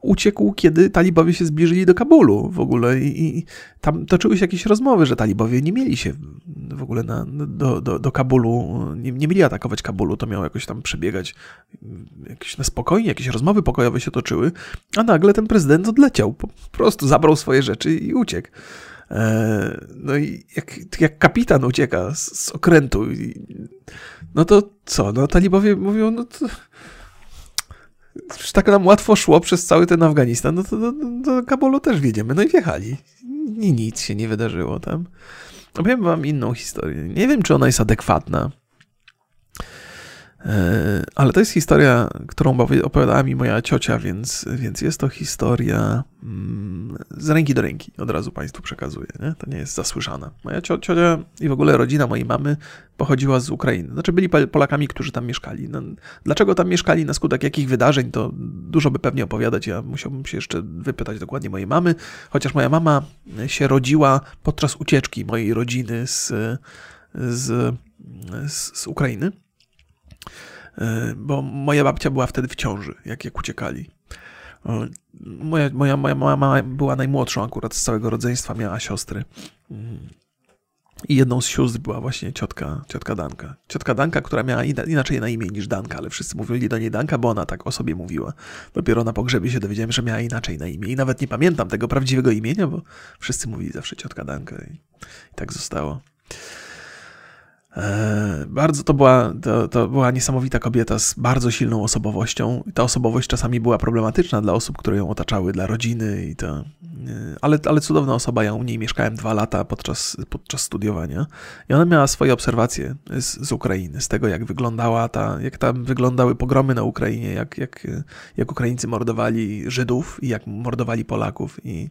uciekł, kiedy talibowie się zbliżyli do Kabulu w ogóle i, i tam toczyły się jakieś rozmowy, że talibowie nie mieli się w ogóle na, do, do, do Kabulu, nie, nie mieli atakować Kabulu, to miało jakoś tam przebiegać jakieś na spokojnie, jakieś rozmowy pokojowe się toczyły, a nagle ten prezydent odleciał, po prostu zabrał swoje rzeczy i uciekł. E, no i jak, jak kapitan ucieka z, z okrętu, no to co? No talibowie mówią, no to tak nam łatwo szło przez cały ten Afganistan, no to do, do Kabulu też wjedziemy. No i wjechali. I nic się nie wydarzyło tam. Opowiem wam inną historię. Nie wiem, czy ona jest adekwatna, ale to jest historia, którą opowiadała mi moja ciocia, więc, więc jest to historia mm, z ręki do ręki. Od razu Państwu przekazuję. Nie? To nie jest zasłyszana. Moja ciocia i w ogóle rodzina mojej mamy pochodziła z Ukrainy. Znaczy byli Polakami, którzy tam mieszkali. No, dlaczego tam mieszkali, na skutek jakich wydarzeń, to dużo by pewnie opowiadać. Ja musiałbym się jeszcze wypytać dokładnie mojej mamy, chociaż moja mama się rodziła podczas ucieczki mojej rodziny z, z, z Ukrainy. E, bo moja babcia była wtedy w ciąży, jak, jak uciekali. Moja, moja, moja mama była najmłodszą akurat z całego rodzeństwa, miała siostry. I jedną z sióstr była właśnie ciotka, ciotka Danka. Ciotka Danka, która miała inaczej na imię niż Danka, ale wszyscy mówili do niej Danka, bo ona tak o sobie mówiła. Dopiero na pogrzebie się dowiedziałem, że miała inaczej na imię. I nawet nie pamiętam tego prawdziwego imienia, bo wszyscy mówili zawsze ciotka Danka. I, i tak zostało. E, bardzo to była, to, to, była niesamowita kobieta z bardzo silną osobowością. Ta osobowość czasami była problematyczna dla osób, które ją otaczały, dla rodziny i to. E, ale, ale cudowna osoba, ja u niej mieszkałem dwa lata podczas, podczas studiowania i ona miała swoje obserwacje z, z Ukrainy, z tego jak wyglądała ta, jak tam wyglądały pogromy na Ukrainie, jak, jak, jak Ukraińcy mordowali Żydów i jak mordowali Polaków i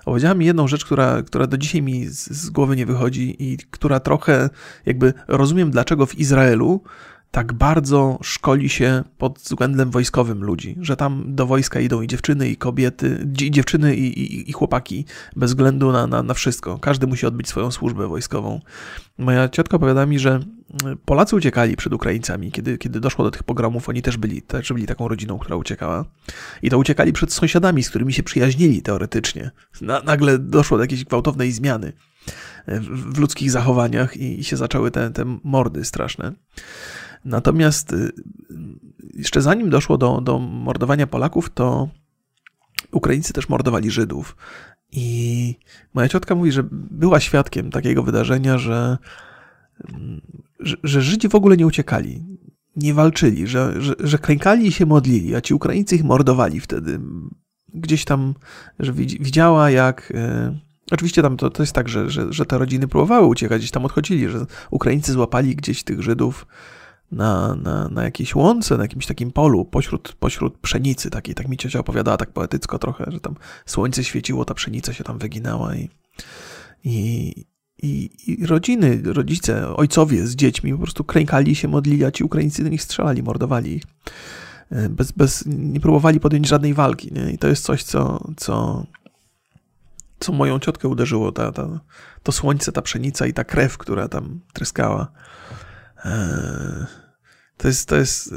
Opowiedziała mi jedną rzecz, która, która do dzisiaj mi z, z głowy nie wychodzi i która trochę jakby rozumiem, dlaczego w Izraelu tak bardzo szkoli się pod względem wojskowym ludzi, że tam do wojska idą i dziewczyny, i kobiety, i dziewczyny, i, i, i chłopaki, bez względu na, na, na wszystko. Każdy musi odbyć swoją służbę wojskową. Moja ciotka opowiada mi, że Polacy uciekali przed Ukraińcami, kiedy, kiedy doszło do tych pogromów, oni też byli, też byli taką rodziną, która uciekała. I to uciekali przed sąsiadami, z którymi się przyjaźnili teoretycznie. Na, nagle doszło do jakiejś gwałtownej zmiany w, w ludzkich zachowaniach i, się zaczęły te, te mordy straszne. Natomiast y, jeszcze zanim doszło do, do mordowania Polaków, to Ukraińcy też mordowali Żydów. I moja ciotka mówi, że była świadkiem takiego wydarzenia, że, że, że Żydzi w ogóle nie uciekali, nie walczyli, że, że, że klękali i się modlili, a ci Ukraińcy ich mordowali wtedy. Gdzieś tam, że widziała jak. Oczywiście tam to, to jest tak, że, że, że te rodziny próbowały uciekać, gdzieś tam odchodzili, że Ukraińcy złapali gdzieś tych Żydów na, na, na jakiejś łące, na jakimś takim polu, pośród, pośród pszenicy takiej. Tak mi ciocia opowiadała tak poetycko trochę, że tam słońce świeciło, ta pszenica się tam wyginała i, i, i, i rodziny, rodzice, ojcowie z dziećmi po prostu krękali się, modlili, a ci Ukraińcy do nich strzelali, mordowali ich. E, bez, bez, nie próbowali podjąć żadnej walki. Nie? I to jest coś, co, co, co moją ciotkę uderzyło. Ta, ta, to słońce, ta pszenica i ta krew, która tam tryskała. E, to jest, to jest,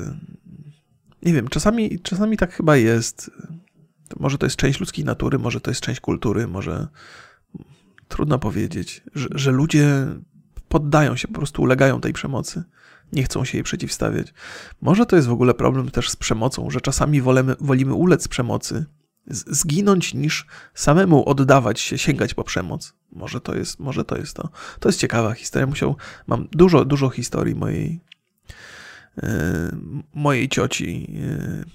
nie wiem, czasami, czasami tak chyba jest. Może to jest część ludzkiej natury, może to jest część kultury, może trudno powiedzieć, że, że ludzie poddają się, po prostu ulegają tej przemocy. Nie chcą się jej przeciwstawiać. Może to jest w ogóle problem też z przemocą, że czasami wolemy, wolimy ulec przemocy, zginąć, niż samemu oddawać się, sięgać po przemoc. Może to jest, może to jest to. To jest ciekawa historia. Musiał, mam dużo, dużo historii mojej, yy, mojej cioci. Yy,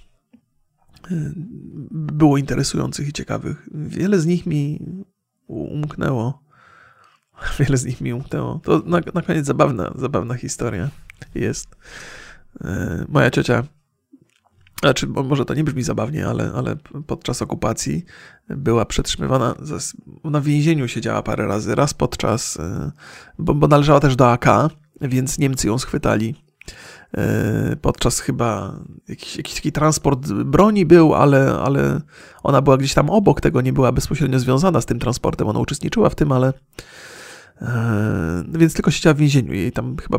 było interesujących i ciekawych. Wiele z nich mi umknęło. [laughs] Wiele z nich mi umknęło. To na, na koniec zabawna, zabawna historia jest. Moja ciocia znaczy, może to nie brzmi zabawnie, ale, ale podczas okupacji była przetrzymywana, na więzieniu siedziała parę razy, raz podczas, bo, bo należała też do AK, więc Niemcy ją schwytali. E, podczas chyba jakiś, jakiś taki transport broni był, ale, ale ona była gdzieś tam obok tego, nie była bezpośrednio związana z tym transportem, ona uczestniczyła w tym, ale e, więc tylko siedziała w więzieniu. Jej tam chyba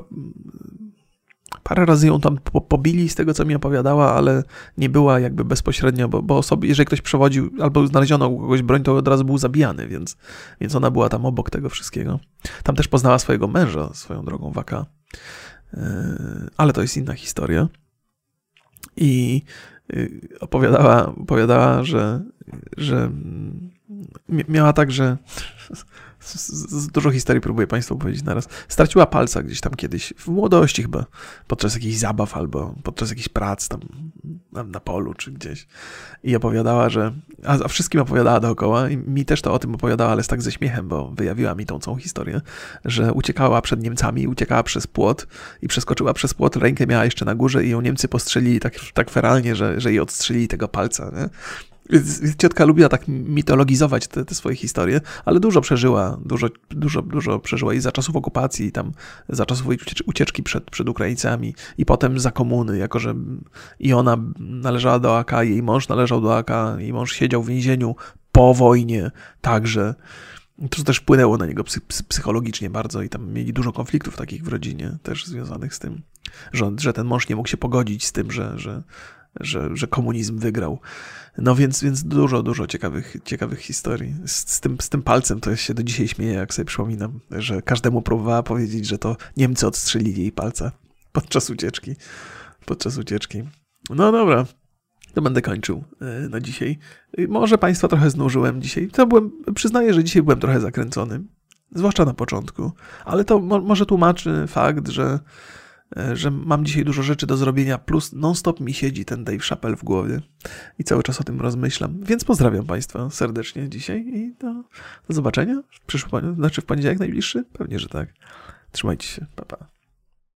Parę razy ją tam pobili z tego, co mi opowiadała, ale nie była jakby bezpośrednio, bo, bo osoby, jeżeli ktoś przewodził albo znaleziono u kogoś broń, to od razu był zabijany, więc, więc ona była tam obok tego wszystkiego. Tam też poznała swojego męża swoją drogą waka, yy, ale to jest inna historia. I yy, opowiadała, opowiadała że, że miała tak, że dużo historii próbuję Państwu opowiedzieć naraz. Straciła palca gdzieś tam kiedyś, w młodości chyba, podczas jakichś zabaw albo podczas jakichś prac tam na, na polu czy gdzieś. I opowiadała, że. A, a, wszystkim opowiadała dookoła i mi też to o tym opowiadała, ale z tak ze śmiechem, bo wyjawiła mi tą całą historię, że uciekała przed Niemcami, uciekała przez płot i przeskoczyła przez płot, rękę miała jeszcze na górze i ją Niemcy postrzelili tak, tak feralnie, że, że jej odstrzelili tego palca. Nie? Ciotka lubiła tak mitologizować te, te, swoje historie, ale dużo przeżyła, dużo, dużo, dużo przeżyła i za czasów okupacji, i tam za czasów ucieczki przed, przed Ukraińcami, i potem za komuny, jako że i ona należała do AK, jej mąż należał do AK, jej mąż siedział w więzieniu po wojnie także. To też wpłynęło na niego psychologicznie bardzo i tam mieli dużo konfliktów takich w rodzinie, też związanych z tym, że, że ten mąż nie mógł się pogodzić z tym, że, że, że, że komunizm wygrał. No więc, więc dużo, dużo ciekawych, ciekawych historii. Z, z, tym, z tym palcem to się do dzisiaj śmieję, jak sobie przypominam, że każdemu próbowała powiedzieć, że to Niemcy odstrzelili jej palca podczas ucieczki. Podczas ucieczki. No dobra, to będę kończył e, na dzisiaj. Może Państwa trochę znużyłem dzisiaj. To byłem, przyznaję, że dzisiaj byłem trochę zakręcony. Zwłaszcza na początku. Ale to mo może tłumaczy fakt, że że mam dzisiaj dużo rzeczy do zrobienia, plus non-stop mi siedzi ten Dave Chappelle w głowie i cały czas o tym rozmyślam. Więc pozdrawiam Państwa serdecznie dzisiaj i do, do zobaczenia w przyszłym, znaczy w poniedziałek najbliższy? Pewnie, że tak. Trzymajcie się, pa pa.